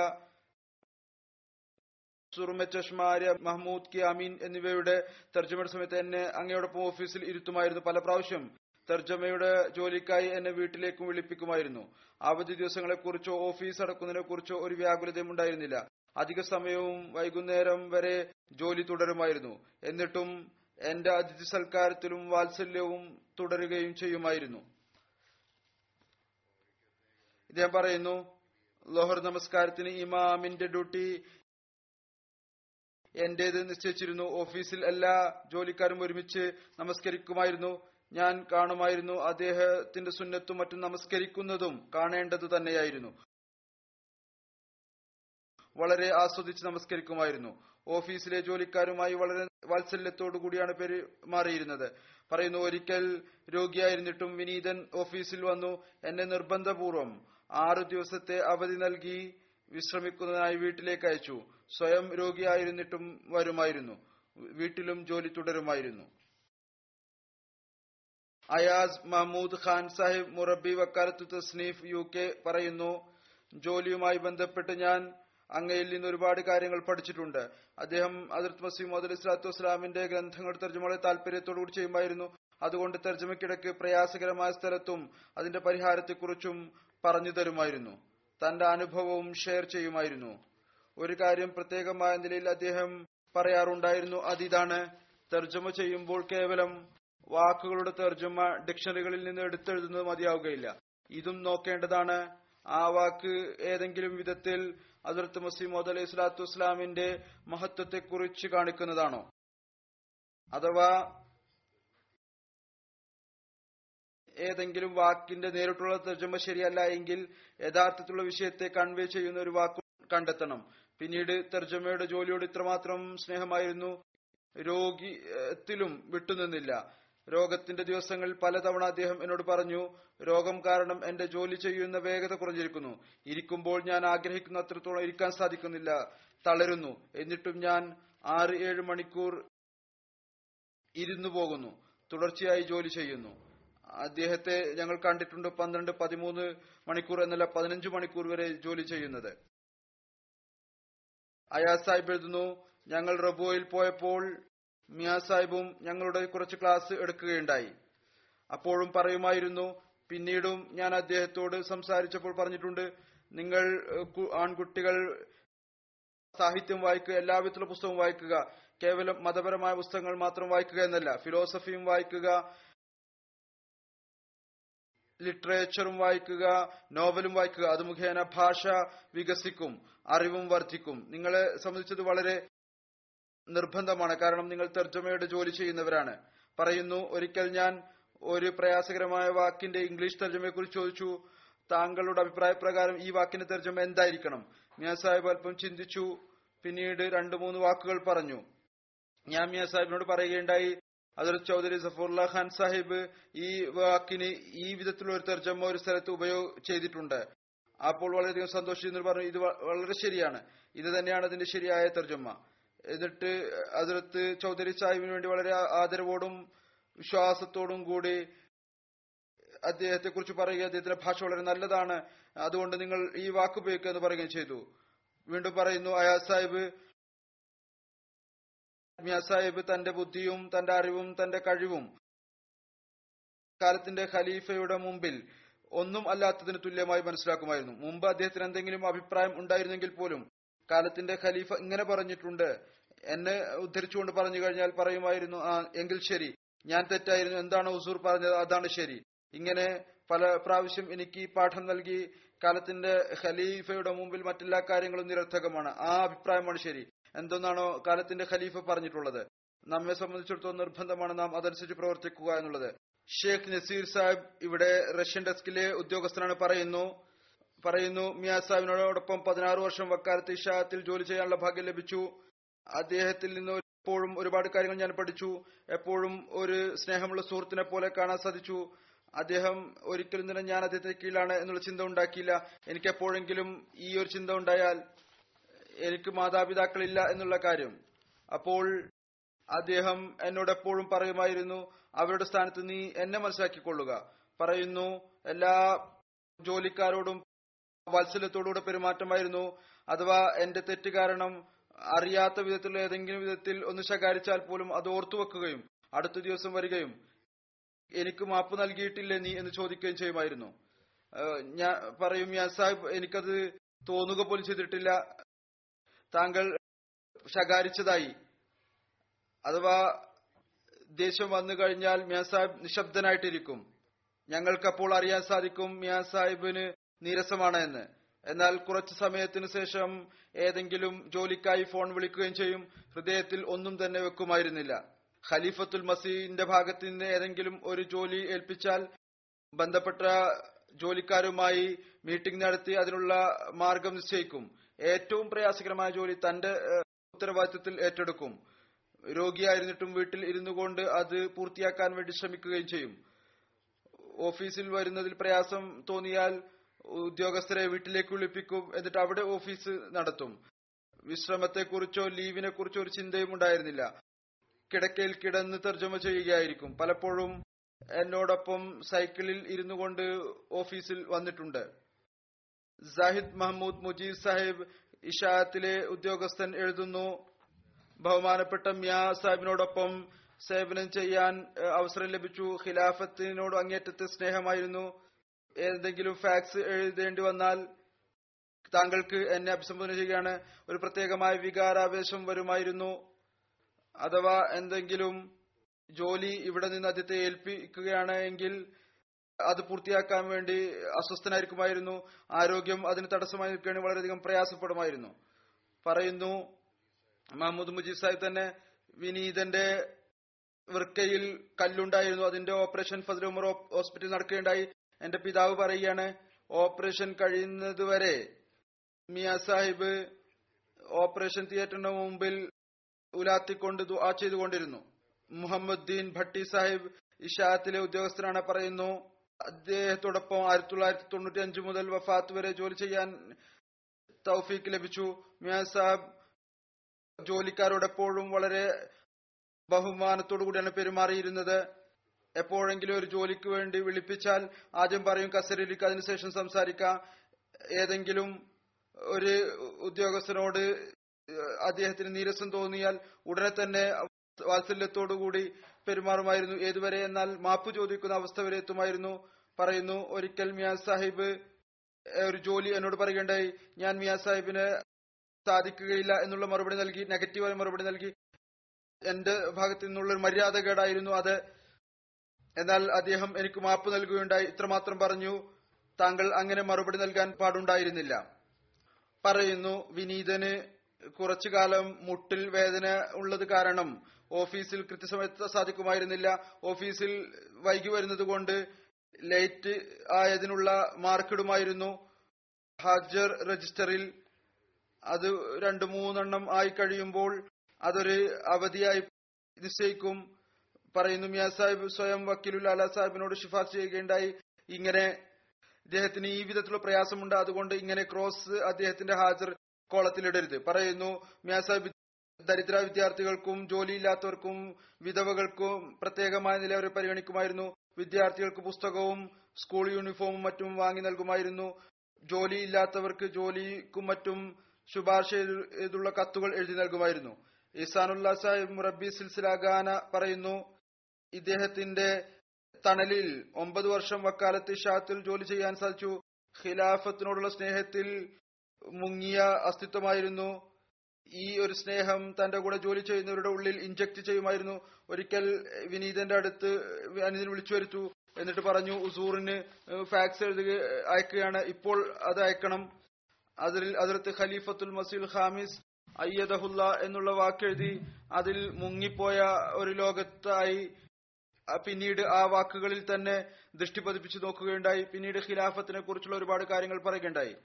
ചഷ്മാര്യ മഹ്മൂദ് കി അമീൻ എന്നിവയുടെ തർജമയുടെ സമയത്ത് എന്നെ അങ്ങയോടൊപ്പം ഓഫീസിൽ ഇരുത്തുമായിരുന്നു പല പ്രാവശ്യം. തർജമയുടെ ജോലിക്കായി എന്നെ വീട്ടിലേക്കും വിളിപ്പിക്കുമായിരുന്നു. അവധി ദിവസങ്ങളെക്കുറിച്ചോ ഓഫീസ് അടക്കുന്നതിനെക്കുറിച്ചോ ഒരു വ്യാകുലതയും ഉണ്ടായിരുന്നില്ല. അധിക സമയവും വൈകുന്നേരം വരെ ജോലി തുടരുമായിരുന്നു. എന്നിട്ടും എന്റെ അതിഥി സൽക്കാരത്തിലും വാത്സല്യവും തുടരുകയും ചെയ്യുമായിരുന്നു. ഇദ്ദേഹം പറയുന്നു ലോഹർ നമസ്കാരത്തിന് ഇമാമിന്റെ ഡ്യൂട്ടി എന്റേത് നിശ്ചയിച്ചിരുന്നു. ഓഫീസിൽ എല്ലാ ജോലിക്കാരും ഒരുമിച്ച് നമസ്കരിക്കുമായിരുന്നു. ഞാൻ കാണുമായിരുന്നു അദ്ദേഹത്തിന്റെ സുന്നത്തും മറ്റും നമസ്കരിക്കുന്നതും കാണേണ്ടത് തന്നെയായിരുന്നു. വളരെ ആസ്വദിച്ച് നമസ്കരിക്കുമായിരുന്നു. ഓഫീസിലെ ജോലിക്കാരുമായി വളരെ വാത്സല്യത്തോടു കൂടിയാണ് പെരുമാറിയിരുന്നത് പറയുന്നു ഒരിക്കൽ രോഗിയായിരുന്നിട്ടും വിനീതൻ ഓഫീസിൽ വന്നു. എന്നെ നിർബന്ധപൂർവം ആറു ദിവസത്തെ അവധി നൽകി വിശ്രമിക്കുന്നതിനായി വീട്ടിലേക്ക് അയച്ചു. സ്വയം രോഗിയായിരുന്നിട്ടും വരുമായിരുന്നു. വീട്ടിലും ജോലി തുടരുമായിരുന്നു. അയാസ് മഹ്മൂദ് ഖാൻ സാഹിബ് മുറബി വക്കാലത്ത് തസ്നീഫ് യു കെ പറയുന്നു ജോലിയുമായി ബന്ധപ്പെട്ട് ഞാൻ അങ്ങയിൽ നിന്ന് ഒരുപാട് കാര്യങ്ങൾ പഠിച്ചിട്ടുണ്ട്. അദ്ദേഹം അതിർത്ത് മസീം അലി സ്വലാത്തു വസ്സലാമിന്റെ ഗ്രന്ഥങ്ങൾ തർജമകളെ താല്പര്യത്തോടുകൂടി ചെയ്യുമായിരുന്നു. അതുകൊണ്ട് തർജമയ്ക്കിടയ്ക്ക് പ്രയാസകരമായ സ്ഥലത്തും അതിന്റെ പരിഹാരത്തെക്കുറിച്ചും പറഞ്ഞു തരുമായിരുന്നു. തന്റെ അനുഭവവും ഷെയർ ചെയ്യുമായിരുന്നു. ഒരു കാര്യം പ്രത്യേകമായ നിലയിൽ അദ്ദേഹം പറയാറുണ്ടായിരുന്നു. അതിതാണ് തർജമ ചെയ്യുമ്പോൾ കേവലം വാക്കുകളുടെ തർജമ ഡിക്ഷണറികളിൽ നിന്ന് എടുത്തെഴുതുന്നത് മതിയാവുകയില്ല. ഇതും നോക്കേണ്ടതാണ്. ആ വാക്ക് ഏതെങ്കിലും വിധത്തിൽ അതിർത്ത് മസീമോദ് അലൈഹി സ്വലാത്തു വസ്ലാമിന്റെ മഹത്വത്തെക്കുറിച്ച് കാണിക്കുന്നതാണോ? അഥവാ ഏതെങ്കിലും വാക്കിന്റെ നേരിട്ടുള്ള തർജമ ശരിയല്ല എങ്കിൽ യഥാർത്ഥത്തിലുള്ള വിഷയത്തെ കൺവേ ചെയ്യുന്ന ഒരു വാക്ക് കണ്ടെത്തണം. പിന്നീട് തർജമയുടെ ജോലിയോട് ഇത്രമാത്രം സ്നേഹമായിരുന്നു. രോഗിത്തിലും വിട്ടുനിന്നില്ല. രോഗത്തിന്റെ ദിവസങ്ങളിൽ പലതവണ അദ്ദേഹം എന്നോട് പറഞ്ഞു രോഗം കാരണം എന്റെ ജോലി ചെയ്യുന്ന വേഗത കുറഞ്ഞിരിക്കുന്നു. ഇരിക്കുമ്പോൾ ഞാൻ ആഗ്രഹിക്കുന്ന അത്രത്തോളം ഇരിക്കാൻ സാധിക്കുന്നില്ല. തളരുന്നു. എന്നിട്ടും ഞാൻ ആറ് ഏഴ് മണിക്കൂർ ഇരുന്നു പോകുന്നു. തുടർച്ചയായി ജോലി ചെയ്യുന്നു. അദ്ദേഹത്തെ ഞങ്ങൾ കണ്ടിട്ടുണ്ട് പന്ത്രണ്ട് പതിമൂന്ന് മണിക്കൂർ എന്നല്ല പതിനഞ്ച് മണിക്കൂർ വരെ ജോലി ചെയ്യുന്നത്. അയാസ് സാഹിബ് എഴുതുന്നു ഞങ്ങൾ റബുവയിൽ പോയപ്പോൾ മിയാ സാഹിബും ഞങ്ങളുടെ കുറച്ച് ക്ലാസ് എടുക്കുകയുണ്ടായി. അപ്പോഴും പറയുമായിരുന്നു പിന്നീടും ഞാൻ അദ്ദേഹത്തോട് സംസാരിച്ചപ്പോൾ പറഞ്ഞിട്ടുണ്ട് നിങ്ങൾ ആൺകുട്ടികൾ സാഹിത്യം വായിക്കുക എല്ലാവിധത്തിലുള്ള പുസ്തകവും വായിക്കുക. കേവലം മതപരമായ പുസ്തകങ്ങൾ മാത്രം വായിക്കുക എന്നല്ല ഫിലോസഫിയും വായിക്കുക ലിറ്ററേച്ചറും വായിക്കുക നോവലും വായിക്കുക അത് മുഖേന ഭാഷ വികസിക്കും അറിവും വർദ്ധിക്കും. നിങ്ങളെ സംബന്ധിച്ചത് വളരെ നിർബന്ധമാണ്. കാരണം നിങ്ങൾ തർജമയുടെ ജോലി ചെയ്യുന്നവരാണ്. പറയുന്നു ഒരിക്കൽ ഞാൻ ഒരു പ്രയാസകരമായ വാക്കിന്റെ ഇംഗ്ലീഷ് തർജമയെക്കുറിച്ച് ചോദിച്ചു. താങ്കളുടെ അഭിപ്രായ പ്രകാരം ഈ വാക്കിന്റെ തർജമ എന്തായിരിക്കണം? മിയാ സാഹിബ് അല്പം ചിന്തിച്ചു. പിന്നീട് രണ്ടു മൂന്ന് വാക്കുകൾ പറഞ്ഞു. ഞാൻ മിയാ സാഹിബിനോട് പറയുകയുണ്ടായി അതിൽ ചൗധരി സഫറുല്ല ഖാൻ സാഹിബ് ഈ വാക്കിന് ഈ വിധത്തിലുള്ള ഒരു തർജമ ഒരു സ്ഥലത്ത് ഉപയോഗ ചെയ്തിട്ടുണ്ട്. അപ്പോൾ വളരെയധികം സന്തോഷിച്ചു പറഞ്ഞു. ഇത് വളരെ ശരിയാണ്. ഇത് തന്നെയാണ് അതിന്റെ ശരിയായ തർജമ. എന്നിട്ട് അതിർത്ത് ചൗധരി സാഹിബിന് വേണ്ടി വളരെ ആദരവോടും വിശ്വാസത്തോടും കൂടി അദ്ദേഹത്തെ കുറിച്ച് പറയുക അദ്ദേഹത്തിന്റെ ഭാഷ വളരെ നല്ലതാണ്. അതുകൊണ്ട് നിങ്ങൾ ഈ വാക്ക് ഉപയോഗിക്കുക എന്ന് പറയുകയും ചെയ്തു. വീണ്ടും പറയുന്നു അയാസ് സാഹിബ് മിയാ സാഹിബ് തന്റെ ബുദ്ധിയും തന്റെ അറിവും തന്റെ കഴിവും കാലത്തിന്റെ ഖലീഫയുടെ മുമ്പിൽ ഒന്നും അല്ലാത്തതിന് തുല്യമായി മനസ്സിലാക്കുമായിരുന്നു. മുമ്പ് അദ്ദേഹത്തിന് എന്തെങ്കിലും അഭിപ്രായം ഉണ്ടായിരുന്നെങ്കിൽ പോലും കാലത്തിന്റെ ഖലീഫ ഇങ്ങനെ പറഞ്ഞിട്ടുണ്ട്. എന്നെ ഉദ്ധരിച്ചുകൊണ്ട് പറഞ്ഞു കഴിഞ്ഞാൽ പറയുമായിരുന്നു ആ എങ്കിൽ ശരി. ഞാൻ തെറ്റായിരുന്നു. എന്താണ് ഹുസൂർ പറഞ്ഞത്? അതാണ് ശരി. ഇങ്ങനെ പല പ്രാവശ്യം എനിക്ക് പാഠം നൽകി കാലത്തിന്റെ ഖലീഫയുടെ മുമ്പിൽ മറ്റെല്ലാ കാര്യങ്ങളും നിരർത്ഥകമാണ്. ആ അഭിപ്രായമാണ് ശരി. എന്തെന്നാണോ കാലത്തിന്റെ ഖലീഫ പറഞ്ഞിട്ടുള്ളത്. നമ്മെ സംബന്ധിച്ചിടത്തോളം നിർബന്ധമാണ് നാം അതനുസരിച്ച് പ്രവർത്തിക്കുക എന്നുള്ളത്. ഷേഖ് നസീർ സാഹിബ് ഇവിടെ റഷ്യൻ ഡെസ്കിലെ ഉദ്യോഗസ്ഥനാണ്. പറയുന്നു പറയുന്നു മിയാ സാഹിബിനോടൊപ്പം പതിനാറ് വർഷം വക്കാലത്ത് ഇഷാത്തിൽ ജോലി ചെയ്യാനുള്ള ഭാഗ്യം ലഭിച്ചു. അദ്ദേഹത്തിൽ നിന്ന് എപ്പോഴും ഒരുപാട് കാര്യങ്ങൾ ഞാൻ പഠിച്ചു. എപ്പോഴും ഒരു സ്നേഹമുള്ള സുഹൃത്തിനെ പോലെ കാണാൻ സാധിച്ചു. അദ്ദേഹം ഒരിക്കലും തന്നെ ഞാൻ അദ്ദേഹത്തിന് കീഴിലാണ് എന്നുള്ള ചിന്ത ഉണ്ടാക്കിയില്ല. എനിക്ക് എപ്പോഴെങ്കിലും ഈ ഒരു ചിന്ത ഉണ്ടായാൽ എനിക്ക് മാതാപിതാക്കളില്ല എന്നുള്ള കാര്യം. അപ്പോൾ അദ്ദേഹം എന്നോട് എപ്പോഴും പറയുമായിരുന്നു അവരുടെ സ്ഥാനത്ത് നീ എന്നെ മനസ്സിലാക്കിക്കൊള്ളുക. പറയുന്നു എല്ലാ ജോലിക്കാരോടും വാത്സല്യത്തോടുകൂടെ പെരുമാറ്റമായിരുന്നു. അഥവാ എന്റെ തെറ്റ് കാരണം അറിയാത്ത വിധത്തിലുള്ള ഏതെങ്കിലും വിധത്തിൽ ഒന്ന് ശകാരിച്ചാൽ പോലും അത് ഓർത്തു വെക്കുകയും അടുത്ത ദിവസം വരികയും എനിക്ക് മാപ്പ് നൽകിയിട്ടില്ലേ നീ എന്ന് ചോദിക്കുകയും ചെയ്യുമായിരുന്നു. ഞാൻ പറയും യാ സാഹിബ് എനിക്കത് തോന്നുക പോലും ചെയ്തിട്ടില്ല. താങ്കൾ ശകാരിച്ചതായി. അഥവാ ദേഷ്യം വന്നു കഴിഞ്ഞാൽ മിയാ സാഹിബ് നിശബ്ദനായിട്ടിരിക്കും. ഞങ്ങൾക്കപ്പോൾ അറിയാൻ സാധിക്കും മിയാ സാഹിബിന് നീരസമാണ് എന്ന്. എന്നാൽ കുറച്ചു സമയത്തിനു ശേഷം ഏതെങ്കിലും ജോലിക്കായി ഫോൺ വിളിക്കുകയും ചെയ്യും. ഹൃദയത്തിൽ ഒന്നും തന്നെ വെക്കുമായിരുന്നില്ല. ഖലീഫത്തുൽ മസീന്റെ ഭാഗത്ത് നിന്ന് ഏതെങ്കിലും ഒരു ജോലി ഏൽപ്പിച്ചാൽ ബന്ധപ്പെട്ട ജോലിക്കാരുമായി മീറ്റിംഗ് നടത്തി അതിനുള്ള മാർഗം നിശ്ചയിക്കും. ഏറ്റവും പ്രയാസകരമായ ജോലി തന്റെ ഉത്തരവാദിത്വത്തിൽ ഏറ്റെടുക്കും. രോഗിയായിരുന്നിട്ടും വീട്ടിൽ ഇരുന്നു കൊണ്ട് അത് പൂർത്തിയാക്കാൻ വേണ്ടി ശ്രമിക്കുകയും ചെയ്യും. ഓഫീസിൽ വരുന്നതിൽ പ്രയാസം തോന്നിയാൽ ഉദ്യോഗസ്ഥരെ വീട്ടിലേക്ക് വിളിപ്പിക്കും എന്നിട്ട് അവിടെ ഓഫീസ് നടത്തും. വിശ്രമത്തെക്കുറിച്ചോ ലീവിനെ കുറിച്ചോ ഒരു ചിന്തയും ഉണ്ടായിരുന്നില്ല. കിടക്കയിൽ കിടന്ന് തർജമ ചെയ്യുകയായിരിക്കും. പലപ്പോഴും എന്നോടൊപ്പം സൈക്കിളിൽ ഇരുന്നു കൊണ്ട് ഓഫീസിൽ വന്നിട്ടുണ്ട്. സാഹിദ് മഹമ്മൂദ് മുജീബ് സാഹിബ് ഇഷായത്തിലെ ഉദ്യോഗസ്ഥൻ എഴുതുന്നു. ബഹുമാനപ്പെട്ട മിയാ സാഹിബിനോടൊപ്പം സേവനം ചെയ്യാൻ അവസരം ലഭിച്ചു. ഖിലാഫത്തിനോട് അങ്ങേറ്റത്തെ സ്നേഹമായിരുന്നു. ഏതെങ്കിലും ഫാക്സ് എഴുതേണ്ടി വന്നാൽ താങ്കൾക്ക് എന്നെ അഭിസംബോധന ചെയ്യുകയാണ്. ഒരു പ്രത്യേകമായ വികാരാവേശം വരുമായിരുന്നു. അഥവാ എന്തെങ്കിലും ജോലി ഇവിടെ നിന്ന് അദ്ദേഹത്തെ ഏൽപ്പിക്കുകയാണ് എങ്കിൽ അത് പൂർത്തിയാക്കാൻ വേണ്ടി അസ്വസ്ഥനായിരിക്കുമായിരുന്നു. ആരോഗ്യം അതിന് തടസ്സമായി നിൽക്കുകയാണ് വളരെയധികം പ്രയാസപ്പെടുമായിരുന്നു. പറയുന്നു മഹമ്മൂദ് മുജീബ് സാഹിബ് തന്നെ വിനീതന്റെ വൃക്കയിൽ കല്ലുണ്ടായിരുന്നു. അതിന്റെ ഓപ്പറേഷൻ ഫസൽ ഉമർ ഹോസ്പിറ്റലിൽ നടക്കുകയുണ്ടായി. എന്റെ പിതാവ് പറയുകയാണ് ഓപ്പറേഷൻ കഴിയുന്നതുവരെ മിയ സാഹിബ് ഓപ്പറേഷൻ തിയേറ്ററിന് മുമ്പിൽ ഉലാത്തിക്കൊണ്ട് ദുആ ചെയ്തുകൊണ്ടിരുന്നു. മുഹമ്മദ് ദീൻ ഭട്ടി സാഹിബ് ഇഷാത്തിലെ ഉദ്യോഗസ്ഥനാണ് പറയുന്നു അദ്ദേഹത്തോടൊപ്പം ആയിരത്തി തൊള്ളായിരത്തി തൊണ്ണൂറ്റി അഞ്ച് മുതൽ വഫാത്ത് വരെ ജോലി ചെയ്യാൻ തൗഫീക്ക് ലഭിച്ചു. മിയാൻ സാഹിബ് ജോലിക്കാരോട് എപ്പോഴും വളരെ ബഹുമാനത്തോടു കൂടിയാണ് പെരുമാറിയിരുന്നത്. എപ്പോഴെങ്കിലും ഒരു ജോലിക്ക് വേണ്ടി വിളിപ്പിച്ചാൽ ആദ്യം പറയും കസേരയിലേക്ക് അതിനുശേഷം സംസാരിക്കാം. ഏതെങ്കിലും ഒരു ഉദ്യോഗസ്ഥനോട് അദ്ദേഹത്തിന് നീരസം തോന്നിയാൽ ഉടനെ തന്നെ വാത്സല്യത്തോടുകൂടി പെരുമാറുമായിരുന്നു. ഏതുവരെ എന്നാൽ മാപ്പ് ചോദിക്കുന്ന അവസ്ഥ വരെ എത്തുമായിരുന്നു പറയുന്നു ഒരിക്കൽ മിയാൻ സാഹിബ് ഒരു ജോലി എന്നോട് പറയുകയുണ്ടായി ഞാൻ മിയാ സാഹിബിന് സാധിക്കുകയില്ല എന്നുള്ള മറുപടി നൽകി നെഗറ്റീവായ മറുപടി നൽകി. എന്റെ ഭാഗത്തു നിന്നുള്ള ഒരു മര്യാദകേടായിരുന്നു അത്. എന്നാൽ അദ്ദേഹം എനിക്ക് മാപ്പ് നൽകുകയുണ്ടായി. ഇത്രമാത്രം പറഞ്ഞു. താങ്കൾ അങ്ങനെ മറുപടി നൽകാൻ പാടുണ്ടായിരുന്നില്ല. പറയുന്നു വിനീതന് കുറച്ചു കാലം മുട്ടിൽ വേദന ഉള്ളത് കാരണം ഓഫീസിൽ കൃത്യസമയത്ത് സാധിക്കുമായിരുന്നില്ല. ഓഫീസിൽ വൈകി വരുന്നത് കൊണ്ട് ലേറ്റ് ആയതിനുള്ള മാർക്കിടുമായിരുന്നു. ഹാജർ രജിസ്റ്ററിൽ അത് രണ്ടു മൂന്നെണ്ണം ആയി കഴിയുമ്പോൾ അതൊരു അവധിയായി നിശ്ചയിക്കും. പറയുന്നു മിയാ സാഹിബ് സ്വയം വക്കീലുൽ അല സാഹിബിനോട് ശുപാർശ ചെയ്യുകയുണ്ടായി. ഇങ്ങനെ ഇദ്ദേഹത്തിന് ഈ വിധത്തിലുള്ള പ്രയാസമുണ്ട്. അതുകൊണ്ട് ഇങ്ങനെ ക്രോസ് അദ്ദേഹത്തിന്റെ ഹാജർ കോളത്തിലിടരുത്. പറയുന്നു മിയാ സാഹിബ് ദരിദ്ര വിദ്യാർത്ഥികൾക്കും ജോലിയില്ലാത്തവർക്കും വിധവകൾക്കും പ്രത്യേകമായ നില അവരെ പരിഗണിക്കുമായിരുന്നു. വിദ്യാർത്ഥികൾക്ക് പുസ്തകവും സ്കൂൾ യൂണിഫോമും മറ്റും വാങ്ങി നൽകുമായിരുന്നു. ജോലിയില്ലാത്തവർക്ക് ജോലിക്കും മറ്റും ശുപാർശ ചെയ്തുള്ള കത്തുകൾ എഴുതി നൽകുമായിരുന്നു. ഇസാനുല്ലാ സാഹിബ് മുറബി സിൽസില ഗാന പറയുന്നു ഇദ്ദേഹത്തിന്റെ തണലിൽ ഒമ്പത് വർഷം വക്കാലത്ത് ഷാത്തിൽ ജോലി ചെയ്യാൻ സാധിച്ചു. ഖിലാഫത്തിനോടുള്ള സ്നേഹത്തിൽ മുങ്ങിയ അസ്തിത്വമായിരുന്നു. ഈ ഒരു സ്നേഹം തന്റെ കൂടെ ജോലി ചെയ്യുന്നവരുടെ ഉള്ളിൽ ഇഞ്ചക്ട് ചെയ്യുമായിരുന്നു. ഒരിക്കൽ വിനീതന്റെ അടുത്ത് അനിതിന് വിളിച്ചു വരുത്തു. എന്നിട്ട് പറഞ്ഞു ഉസൂറിന് ഫാക്സ് എഴുതുക അയക്കുകയാണ്. ഇപ്പോൾ അത് അയക്കണം. അതിൽ അതിർത്ത് ഖലീഫത്തുൽ മസീൽ ഖാമിസ് അയ്യദഹുല്ല എന്നുള്ള വാക്കെഴുതി അതിൽ മുങ്ങിപ്പോയ ഒരു ലോകത്തായി പിന്നീട് ആ വാക്കുകളിൽ തന്നെ ദൃഷ്ടി പതിപ്പിച്ചു നോക്കുകയുണ്ടായി. പിന്നീട് ഖിലാഫത്തിനെ കുറിച്ചുള്ള ഒരുപാട് കാര്യങ്ങൾ പറയുകയുണ്ടായി.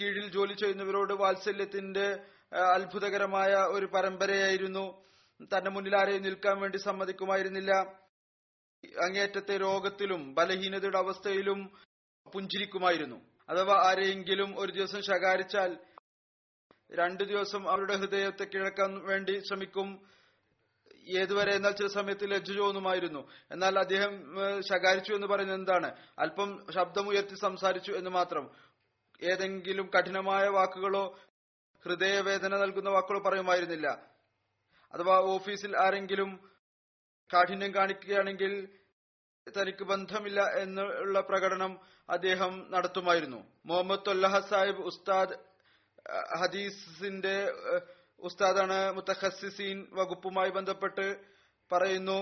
കീഴിൽ ജോലി ചെയ്യുന്നവരോട് വാത്സല്യത്തിന്റെ അത്ഭുതകരമായ ഒരു പരമ്പരയായിരുന്നു. തന്റെ മുന്നിൽ ആരെയും നിൽക്കാൻ വേണ്ടി സമ്മതിക്കുമായിരുന്നില്ല. അങ്ങേറ്റത്തെ രോഗത്തിലും ബലഹീനതയുടെ അവസ്ഥയിലും പുഞ്ചിരിക്കുമായിരുന്നു. അഥവാ ആരെയെങ്കിലും ഒരു ദിവസം ശകാരിച്ചാൽ രണ്ടു ദിവസം അവരുടെ ഹൃദയത്തെ കിഴക്കാൻ വേണ്ടി ശ്രമിക്കും. ഏതുവരെ എന്നാൽ ചില സമയത്ത് ലജ്ജ തോന്നുമായിരുന്നു. എന്നാൽ അദ്ദേഹം ശകാരിച്ചു എന്ന് പറയുന്നത് എന്താണ്? അല്പം ശബ്ദമുയർത്തി സംസാരിച്ചു എന്ന് മാത്രം. ഏതെങ്കിലും കഠിനമായ വാക്കുകളോ ഹൃദയവേദന നൽകുന്ന വാക്കുകൾ പറയുമായിരുന്നില്ല. അഥവാ ഓഫീസിൽ ആരെങ്കിലും കാഠിന്യം കാണിക്കുകയാണെങ്കിൽ തനിക്ക് ബന്ധമില്ല എന്നുള്ള പ്രകടനം അദ്ദേഹം നടത്തുമായിരുന്നു. മുഹമ്മദ് തൊല്ലഹ സാഹിബ് ഉസ്താദ് ഹദീസിന്റെ ഉസ്താദാണ് മുത്തഹസിസീൻ വകുപ്പുമായി ബന്ധപ്പെട്ട് പറയുന്നു.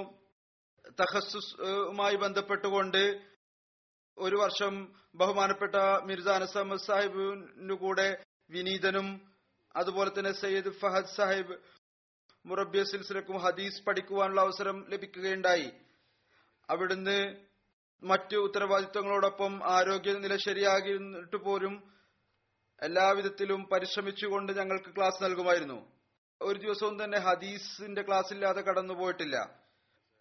തഹസുമായി ബന്ധപ്പെട്ടുകൊണ്ട് ഒരു വർഷം ബഹുമാനപ്പെട്ട മിർജ അനസ് അഹമ്മദ് സാഹിബിനു കൂടെ വിനീതനും അതുപോലെ തന്നെ സയ്യിദ് ഫഹദ് സാഹിബ് മുറബിയ സിൽസിലക്കും ഹദീസ് പഠിക്കുവാനുള്ള അവസരം ലഭിക്കുകയുണ്ടായി. അവിടുന്ന് മറ്റു ഉത്തരവാദിത്വങ്ങളോടൊപ്പം ആരോഗ്യനില ശരിയാകിട്ട് പോലും എല്ലാവിധത്തിലും പരിശ്രമിച്ചുകൊണ്ട് ഞങ്ങൾക്ക് ക്ലാസ് നൽകുമായിരുന്നു. ഒരു ദിവസവും തന്നെ ഹദീസിന്റെ ക്ലാസ് ഇല്ലാതെ കടന്നുപോയിട്ടില്ല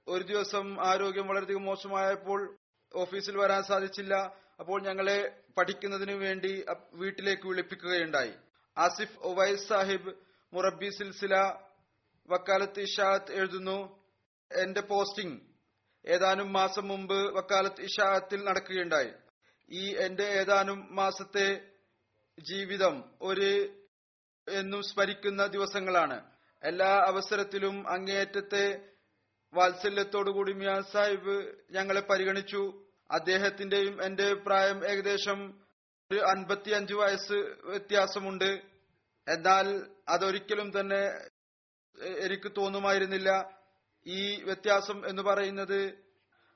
ഒരു ദിവസം ആരോഗ്യം വളരെയധികം മോശമായപ്പോൾ ഓഫീസിൽ വരാൻ സാധിച്ചില്ല. അപ്പോൾ ഞങ്ങളെ പഠിക്കുന്നതിനു വേണ്ടി വീട്ടിലേക്ക് വിളിപ്പിക്കുകയുണ്ടായി. ആസിഫ് ഒവൈസ് സാഹിബ് മുറബി സിൽസില വക്കാലത്ത് ഇഷാത്ത് എഴുതുന്നു. എന്റെ പോസ്റ്റിംഗ് ഏതാനും മാസം മുമ്പ് വക്കാലത്ത് ഇഷാത്തിൽ നടക്കുകയുണ്ടായി. ഈ എന്റെ ഏതാനും മാസത്തെ ജീവിതം ഒരു എന്നും സ്മരിക്കുന്ന ദിവസങ്ങളാണ്. എല്ലാ അവസരത്തിലും അങ്ങേയറ്റത്തെ വാത്സല്യത്തോടുകൂടി മിയാ സാഹിബ് ഞങ്ങളെ പരിഗണിച്ചു. അദ്ദേഹത്തിന്റെയും എന്റെ പ്രായം ഏകദേശം ഒരു അൻപത്തിയഞ്ച് വയസ്സ് വ്യത്യാസമുണ്ട്. എന്നാൽ അതൊരിക്കലും തന്നെ എനിക്ക് തോന്നുമായിരുന്നില്ല. ഈ വ്യത്യാസം എന്ന് പറയുന്നത്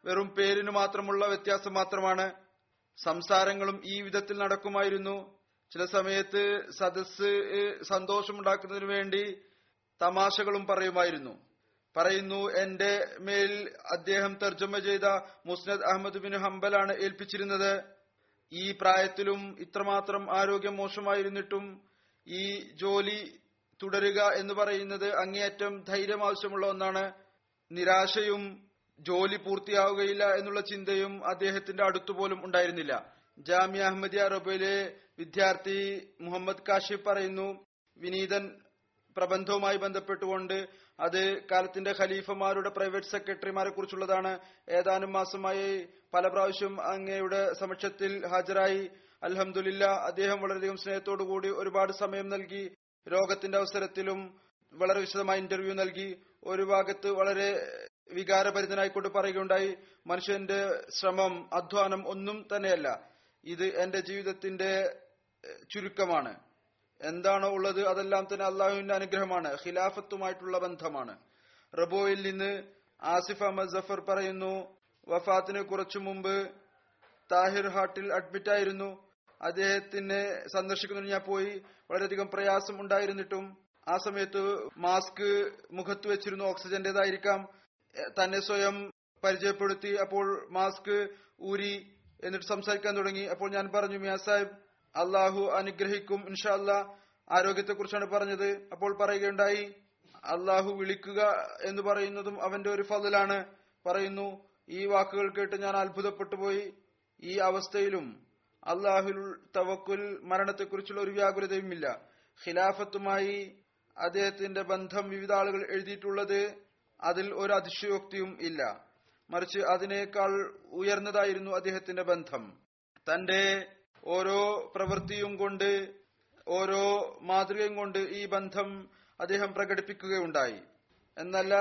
വെറും പേരിന് മാത്രമുള്ള വ്യത്യാസം മാത്രമാണ്. സംസാരങ്ങളും ഈ വിധത്തിൽ നടക്കുമായിരുന്നു. ചില സമയത്ത് സദസ് സന്തോഷമുണ്ടാക്കുന്നതിന് വേണ്ടി തമാശകളും പറയുമായിരുന്നു. പറയുന്നു എന്റെ മേൽ അദ്ദേഹം തർജമ ചെയ്ത മുസ്നദ് അഹമ്മദ് ബിൻ ഹംബലാണ് ഏൽപ്പിച്ചിരുന്നത്. ഈ പ്രായത്തിലും ഇത്രമാത്രം ആരോഗ്യം മോശമായിരുന്നിട്ടും ഈ ജോലി തുടരുക എന്ന് പറയുന്നത് അങ്ങേയറ്റം ധൈര്യം ആവശ്യമുള്ള ഒന്നാണ്. നിരാശയും ജോലി പൂർത്തിയാവുകയില്ല എന്നുള്ള ചിന്തയും അദ്ദേഹത്തിന്റെ അടുത്തുപോലും ഉണ്ടായിരുന്നില്ല. ജാമ്യ അഹമ്മദിയ റബയിലെ വിദ്യാർത്ഥി മുഹമ്മദ് കാഷിഫ് പറയുന്നു വിനീതൻ പ്രബന്ധവുമായി ബന്ധപ്പെട്ടുകൊണ്ട് അത് കാലത്തിന്റെ ഖലീഫമാരുടെ പ്രൈവറ്റ് സെക്രട്ടറിമാരെ കുറിച്ചുള്ളതാണ്. ഏതാനും മാസമായി പല പ്രാവശ്യം അങ്ങയുടെ സമക്ഷത്തിൽ ഹാജരായി. അലഹമുല്ല അദ്ദേഹം വളരെയധികം സ്നേഹത്തോടുകൂടി ഒരുപാട് സമയം നൽകി. രോഗത്തിന്റെ അവസരത്തിലും വളരെ വിശദമായ ഇന്റർവ്യൂ നൽകി. ഒരു ഭാഗത്ത് വളരെ വികാരഭരിതനായിക്കൊണ്ട് പറയുകയുണ്ടായി. മനുഷ്യന്റെ ശ്രമം അധ്വാനം ഒന്നും തന്നെയല്ല. ഇത് എന്റെ ജീവിതത്തിന്റെ ചുരുക്കമാണ്. എന്താണോ ഉള്ളത് അതെല്ലാം തന്നെ അള്ളാഹുവിന്റെ അനുഗ്രഹമാണ്. ഖിലാഫത്തുമായിട്ടുള്ള ബന്ധമാണ്. റബോയിൽ നിന്ന് ആസിഫ് അഹമ്മദ് ജഫർ പറയുന്നു വഫാത്തിന് കുറച്ചു മുമ്പ് താഹിർ ഹാട്ടിൽ അഡ്മിറ്റ് ആയിരുന്നു. അദ്ദേഹത്തിനെ സന്ദർശിക്കുന്നതിന് ഞാൻ പോയി. വളരെയധികം പ്രയാസം ഉണ്ടായിരുന്നിട്ടും ആ സമയത്ത് മാസ്ക് മുഖത്ത് വെച്ചിരുന്നു ഓക്സിജന്റേതായിരിക്കാം തന്നെ സ്വയം പരിചയപ്പെടുത്തി അപ്പോൾ മാസ്ക് ഊരി എന്നിട്ട് സംസാരിക്കാൻ തുടങ്ങി. അപ്പോൾ ഞാൻ പറഞ്ഞു മിയാ സാഹിബ് അള്ളാഹു അനുഗ്രഹിക്കും ഇൻഷാല്ല ആരോഗ്യത്തെക്കുറിച്ചാണ് പറഞ്ഞത്. അപ്പോൾ പറയുകയുണ്ടായി അള്ളാഹു വിളിക്കുക എന്ന് പറയുന്നതും അവന്റെ ഒരു ഫതിലാണ്. പറയുന്നു ഈ വാക്കുകൾ കേട്ട് ഞാൻ അത്ഭുതപ്പെട്ടു പോയി ഈ അവസ്ഥയിലും അള്ളാഹുൽ തവക്കുൽ മരണത്തെക്കുറിച്ചുള്ള ഒരു വ്യാകുലതയുമില്ല. ഖിലാഫത്തുമായി അദ്ദേഹത്തിന്റെ ബന്ധം വിവിധ ആളുകൾ എഴുതിയിട്ടുള്ളത് അതിൽ ഒരു അതിശയോക്തിയും ഇല്ല. മറിച്ച് അതിനേക്കാൾ ഉയർന്നതായിരുന്നു അദ്ദേഹത്തിന്റെ ബന്ധം. തന്റെ ഓരോ പ്രവൃത്തിയും കൊണ്ട് ഓരോ മാതൃകയും കൊണ്ട് ഈ ബന്ധം അദ്ദേഹം പ്രകടിപ്പിക്കുകയുണ്ടായി. എന്നല്ല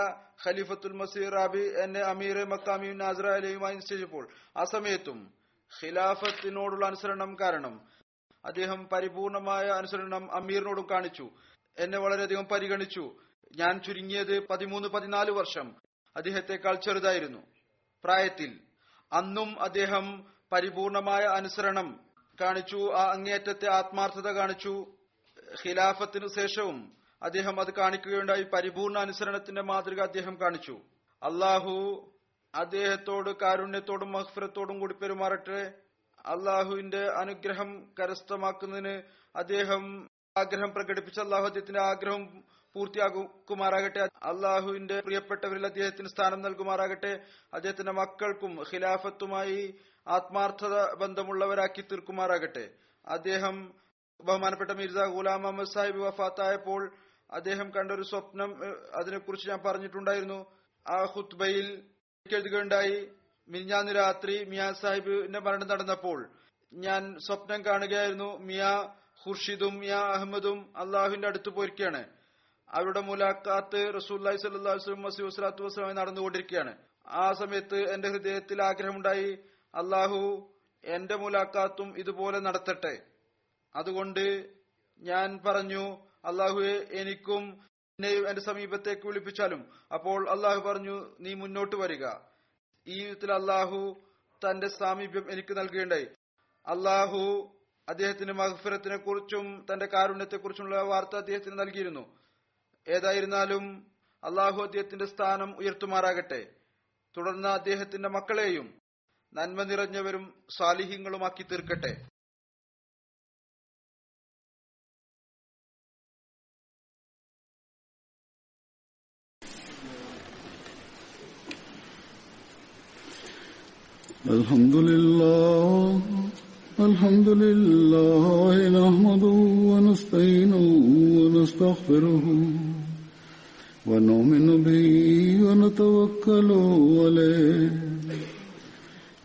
ഖലീഫത്തുൽ മസീർ റാബി എന്നെ അമീർ മക്കാമിയും നാസറ അലിയുമായി നിശ്ചയിച്ചപ്പോൾ ആ സമയത്തും ഖിലാഫത്തിനോടുള്ള അനുസരണം കാരണം അദ്ദേഹം പരിപൂർണമായ അനുസരണം അമീറിനോടും കാണിച്ചു. എന്നെ വളരെയധികം പരിഗണിച്ചു. ഞാൻ ചുരുങ്ങിയത് പതിമൂന്ന് പതിനാല് വർഷം അദ്ദേഹത്തെക്കാൾ ചെറുതായിരുന്നു. പ്രായത്തിൽ അന്നും അദ്ദേഹം പരിപൂർണമായ അനുസരണം കാണിച്ചു ആ അങ്ങേയറ്റത്തെ ആത്മാർത്ഥത കാണിച്ചു. ഖിലാഫത്തിനു ശേഷവും അദ്ദേഹം അത് കാണിക്കുകയുണ്ടായി. പരിപൂർണ അനുസരണത്തിന്റെ മാതൃക അദ്ദേഹം കാണിച്ചു. അള്ളാഹു അദ്ദേഹത്തോട് കാരുണ്യത്തോടും മഹ്ഫിറത്തോടും കൂടി പെരുമാറട്ടെ. അള്ളാഹുവിന്റെ അനുഗ്രഹം കരസ്ഥമാക്കുന്നതിന് അദ്ദേഹം ആഗ്രഹം പ്രകടിപ്പിച്ച. അള്ളാഹു അദ്ദേഹത്തിന്റെ ആഗ്രഹം പൂർത്തിയാകുമാറാകട്ടെ. അള്ളാഹുവിന്റെ പ്രിയപ്പെട്ടവരിൽ അദ്ദേഹത്തിന് സ്ഥാനം നൽകുമാറാകട്ടെ. അദ്ദേഹത്തിന്റെ മക്കൾക്കും ഖിലാഫത്തുമായി ആത്മാർത്ഥത ബന്ധമുള്ളവരാക്കി തീർക്കുമാറാകട്ടെ. അദ്ദേഹം ബഹുമാനപ്പെട്ട മിർസ ഗുലാം അഹമ്മദ് സാഹിബ് വഫാത്തായപ്പോൾ അദ്ദേഹം കണ്ട ഒരു സ്വപ്നം അതിനെക്കുറിച്ച് ഞാൻ പറഞ്ഞിട്ടുണ്ടായിരുന്നു. ആ ഹുത്ബയിൽ എഴുതുകയുണ്ടായി മിഞ്ഞാന്ന് രാത്രി മിയാ സാഹിബിന്റെ മരണം നടന്നപ്പോൾ ഞാൻ സ്വപ്നം കാണുകയായിരുന്നു. മിയ ഖുർഷിദും മിയ അഹമ്മദും അള്ളാഹുവിന്റെ അടുത്ത് പോയിരിക്കുകയാണ്. അവരുടെ മുലാഖാത്ത് റസൂല്ലായി സല്ലാസ്ലും മസീ വസ്ലാത്തു വസ്ലാമി നടന്നുകൊണ്ടിരിക്കുകയാണ്. ആ സമയത്ത് എന്റെ ഹൃദയത്തിൽ ആഗ്രഹമുണ്ടായി അള്ളാഹു എന്റെ മുലാഖാത്തും ഇതുപോലെ നടത്തട്ടെ. അതുകൊണ്ട് ഞാൻ പറഞ്ഞു അള്ളാഹുവെ എനിക്കും എന്നെയും എന്റെ സമീപത്തേക്ക് വിളിപ്പിച്ചാലും. അപ്പോൾ അള്ളാഹു പറഞ്ഞു നീ മുന്നോട്ട് വരിക. ഈ വിധത്തിൽ അള്ളാഹു തന്റെ സാമീപ്യം എനിക്ക് നൽകുകയുണ്ടായി. അള്ളാഹു അദ്ദേഹത്തിന്റെ മഹഫിറത്തിനെ കുറിച്ചും തന്റെ കാരുണ്യത്തെ കുറിച്ചുള്ള വാർത്ത അദ്ദേഹത്തിന് നൽകിയിരുന്നു. ഏതായിരുന്നാലും അള്ളാഹു അദ്ദേഹത്തിന്റെ സ്ഥാനം ഉയർത്തുമാറാകട്ടെ. തുടർന്ന് അദ്ദേഹത്തിന്റെ മക്കളെയും നന്മ നിറഞ്ഞവരും സാലിഹ്യങ്ങളുമാക്കി തീർക്കട്ടെ الحمد لله الحمد لله نحمده ونستعينه ونستغفره ونؤمن به ونتوكل عليه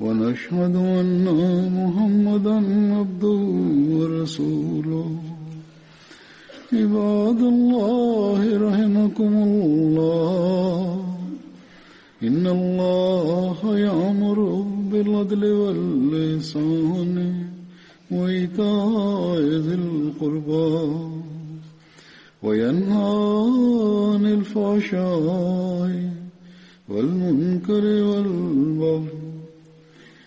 ونشهد أن محمدا عبده ورسوله. عباد الله رحمكم الله. إن الله يأمر بالعدل واللسان وإيتاء ذي القربى وينهى عن الفحشاء والمنكر والبغي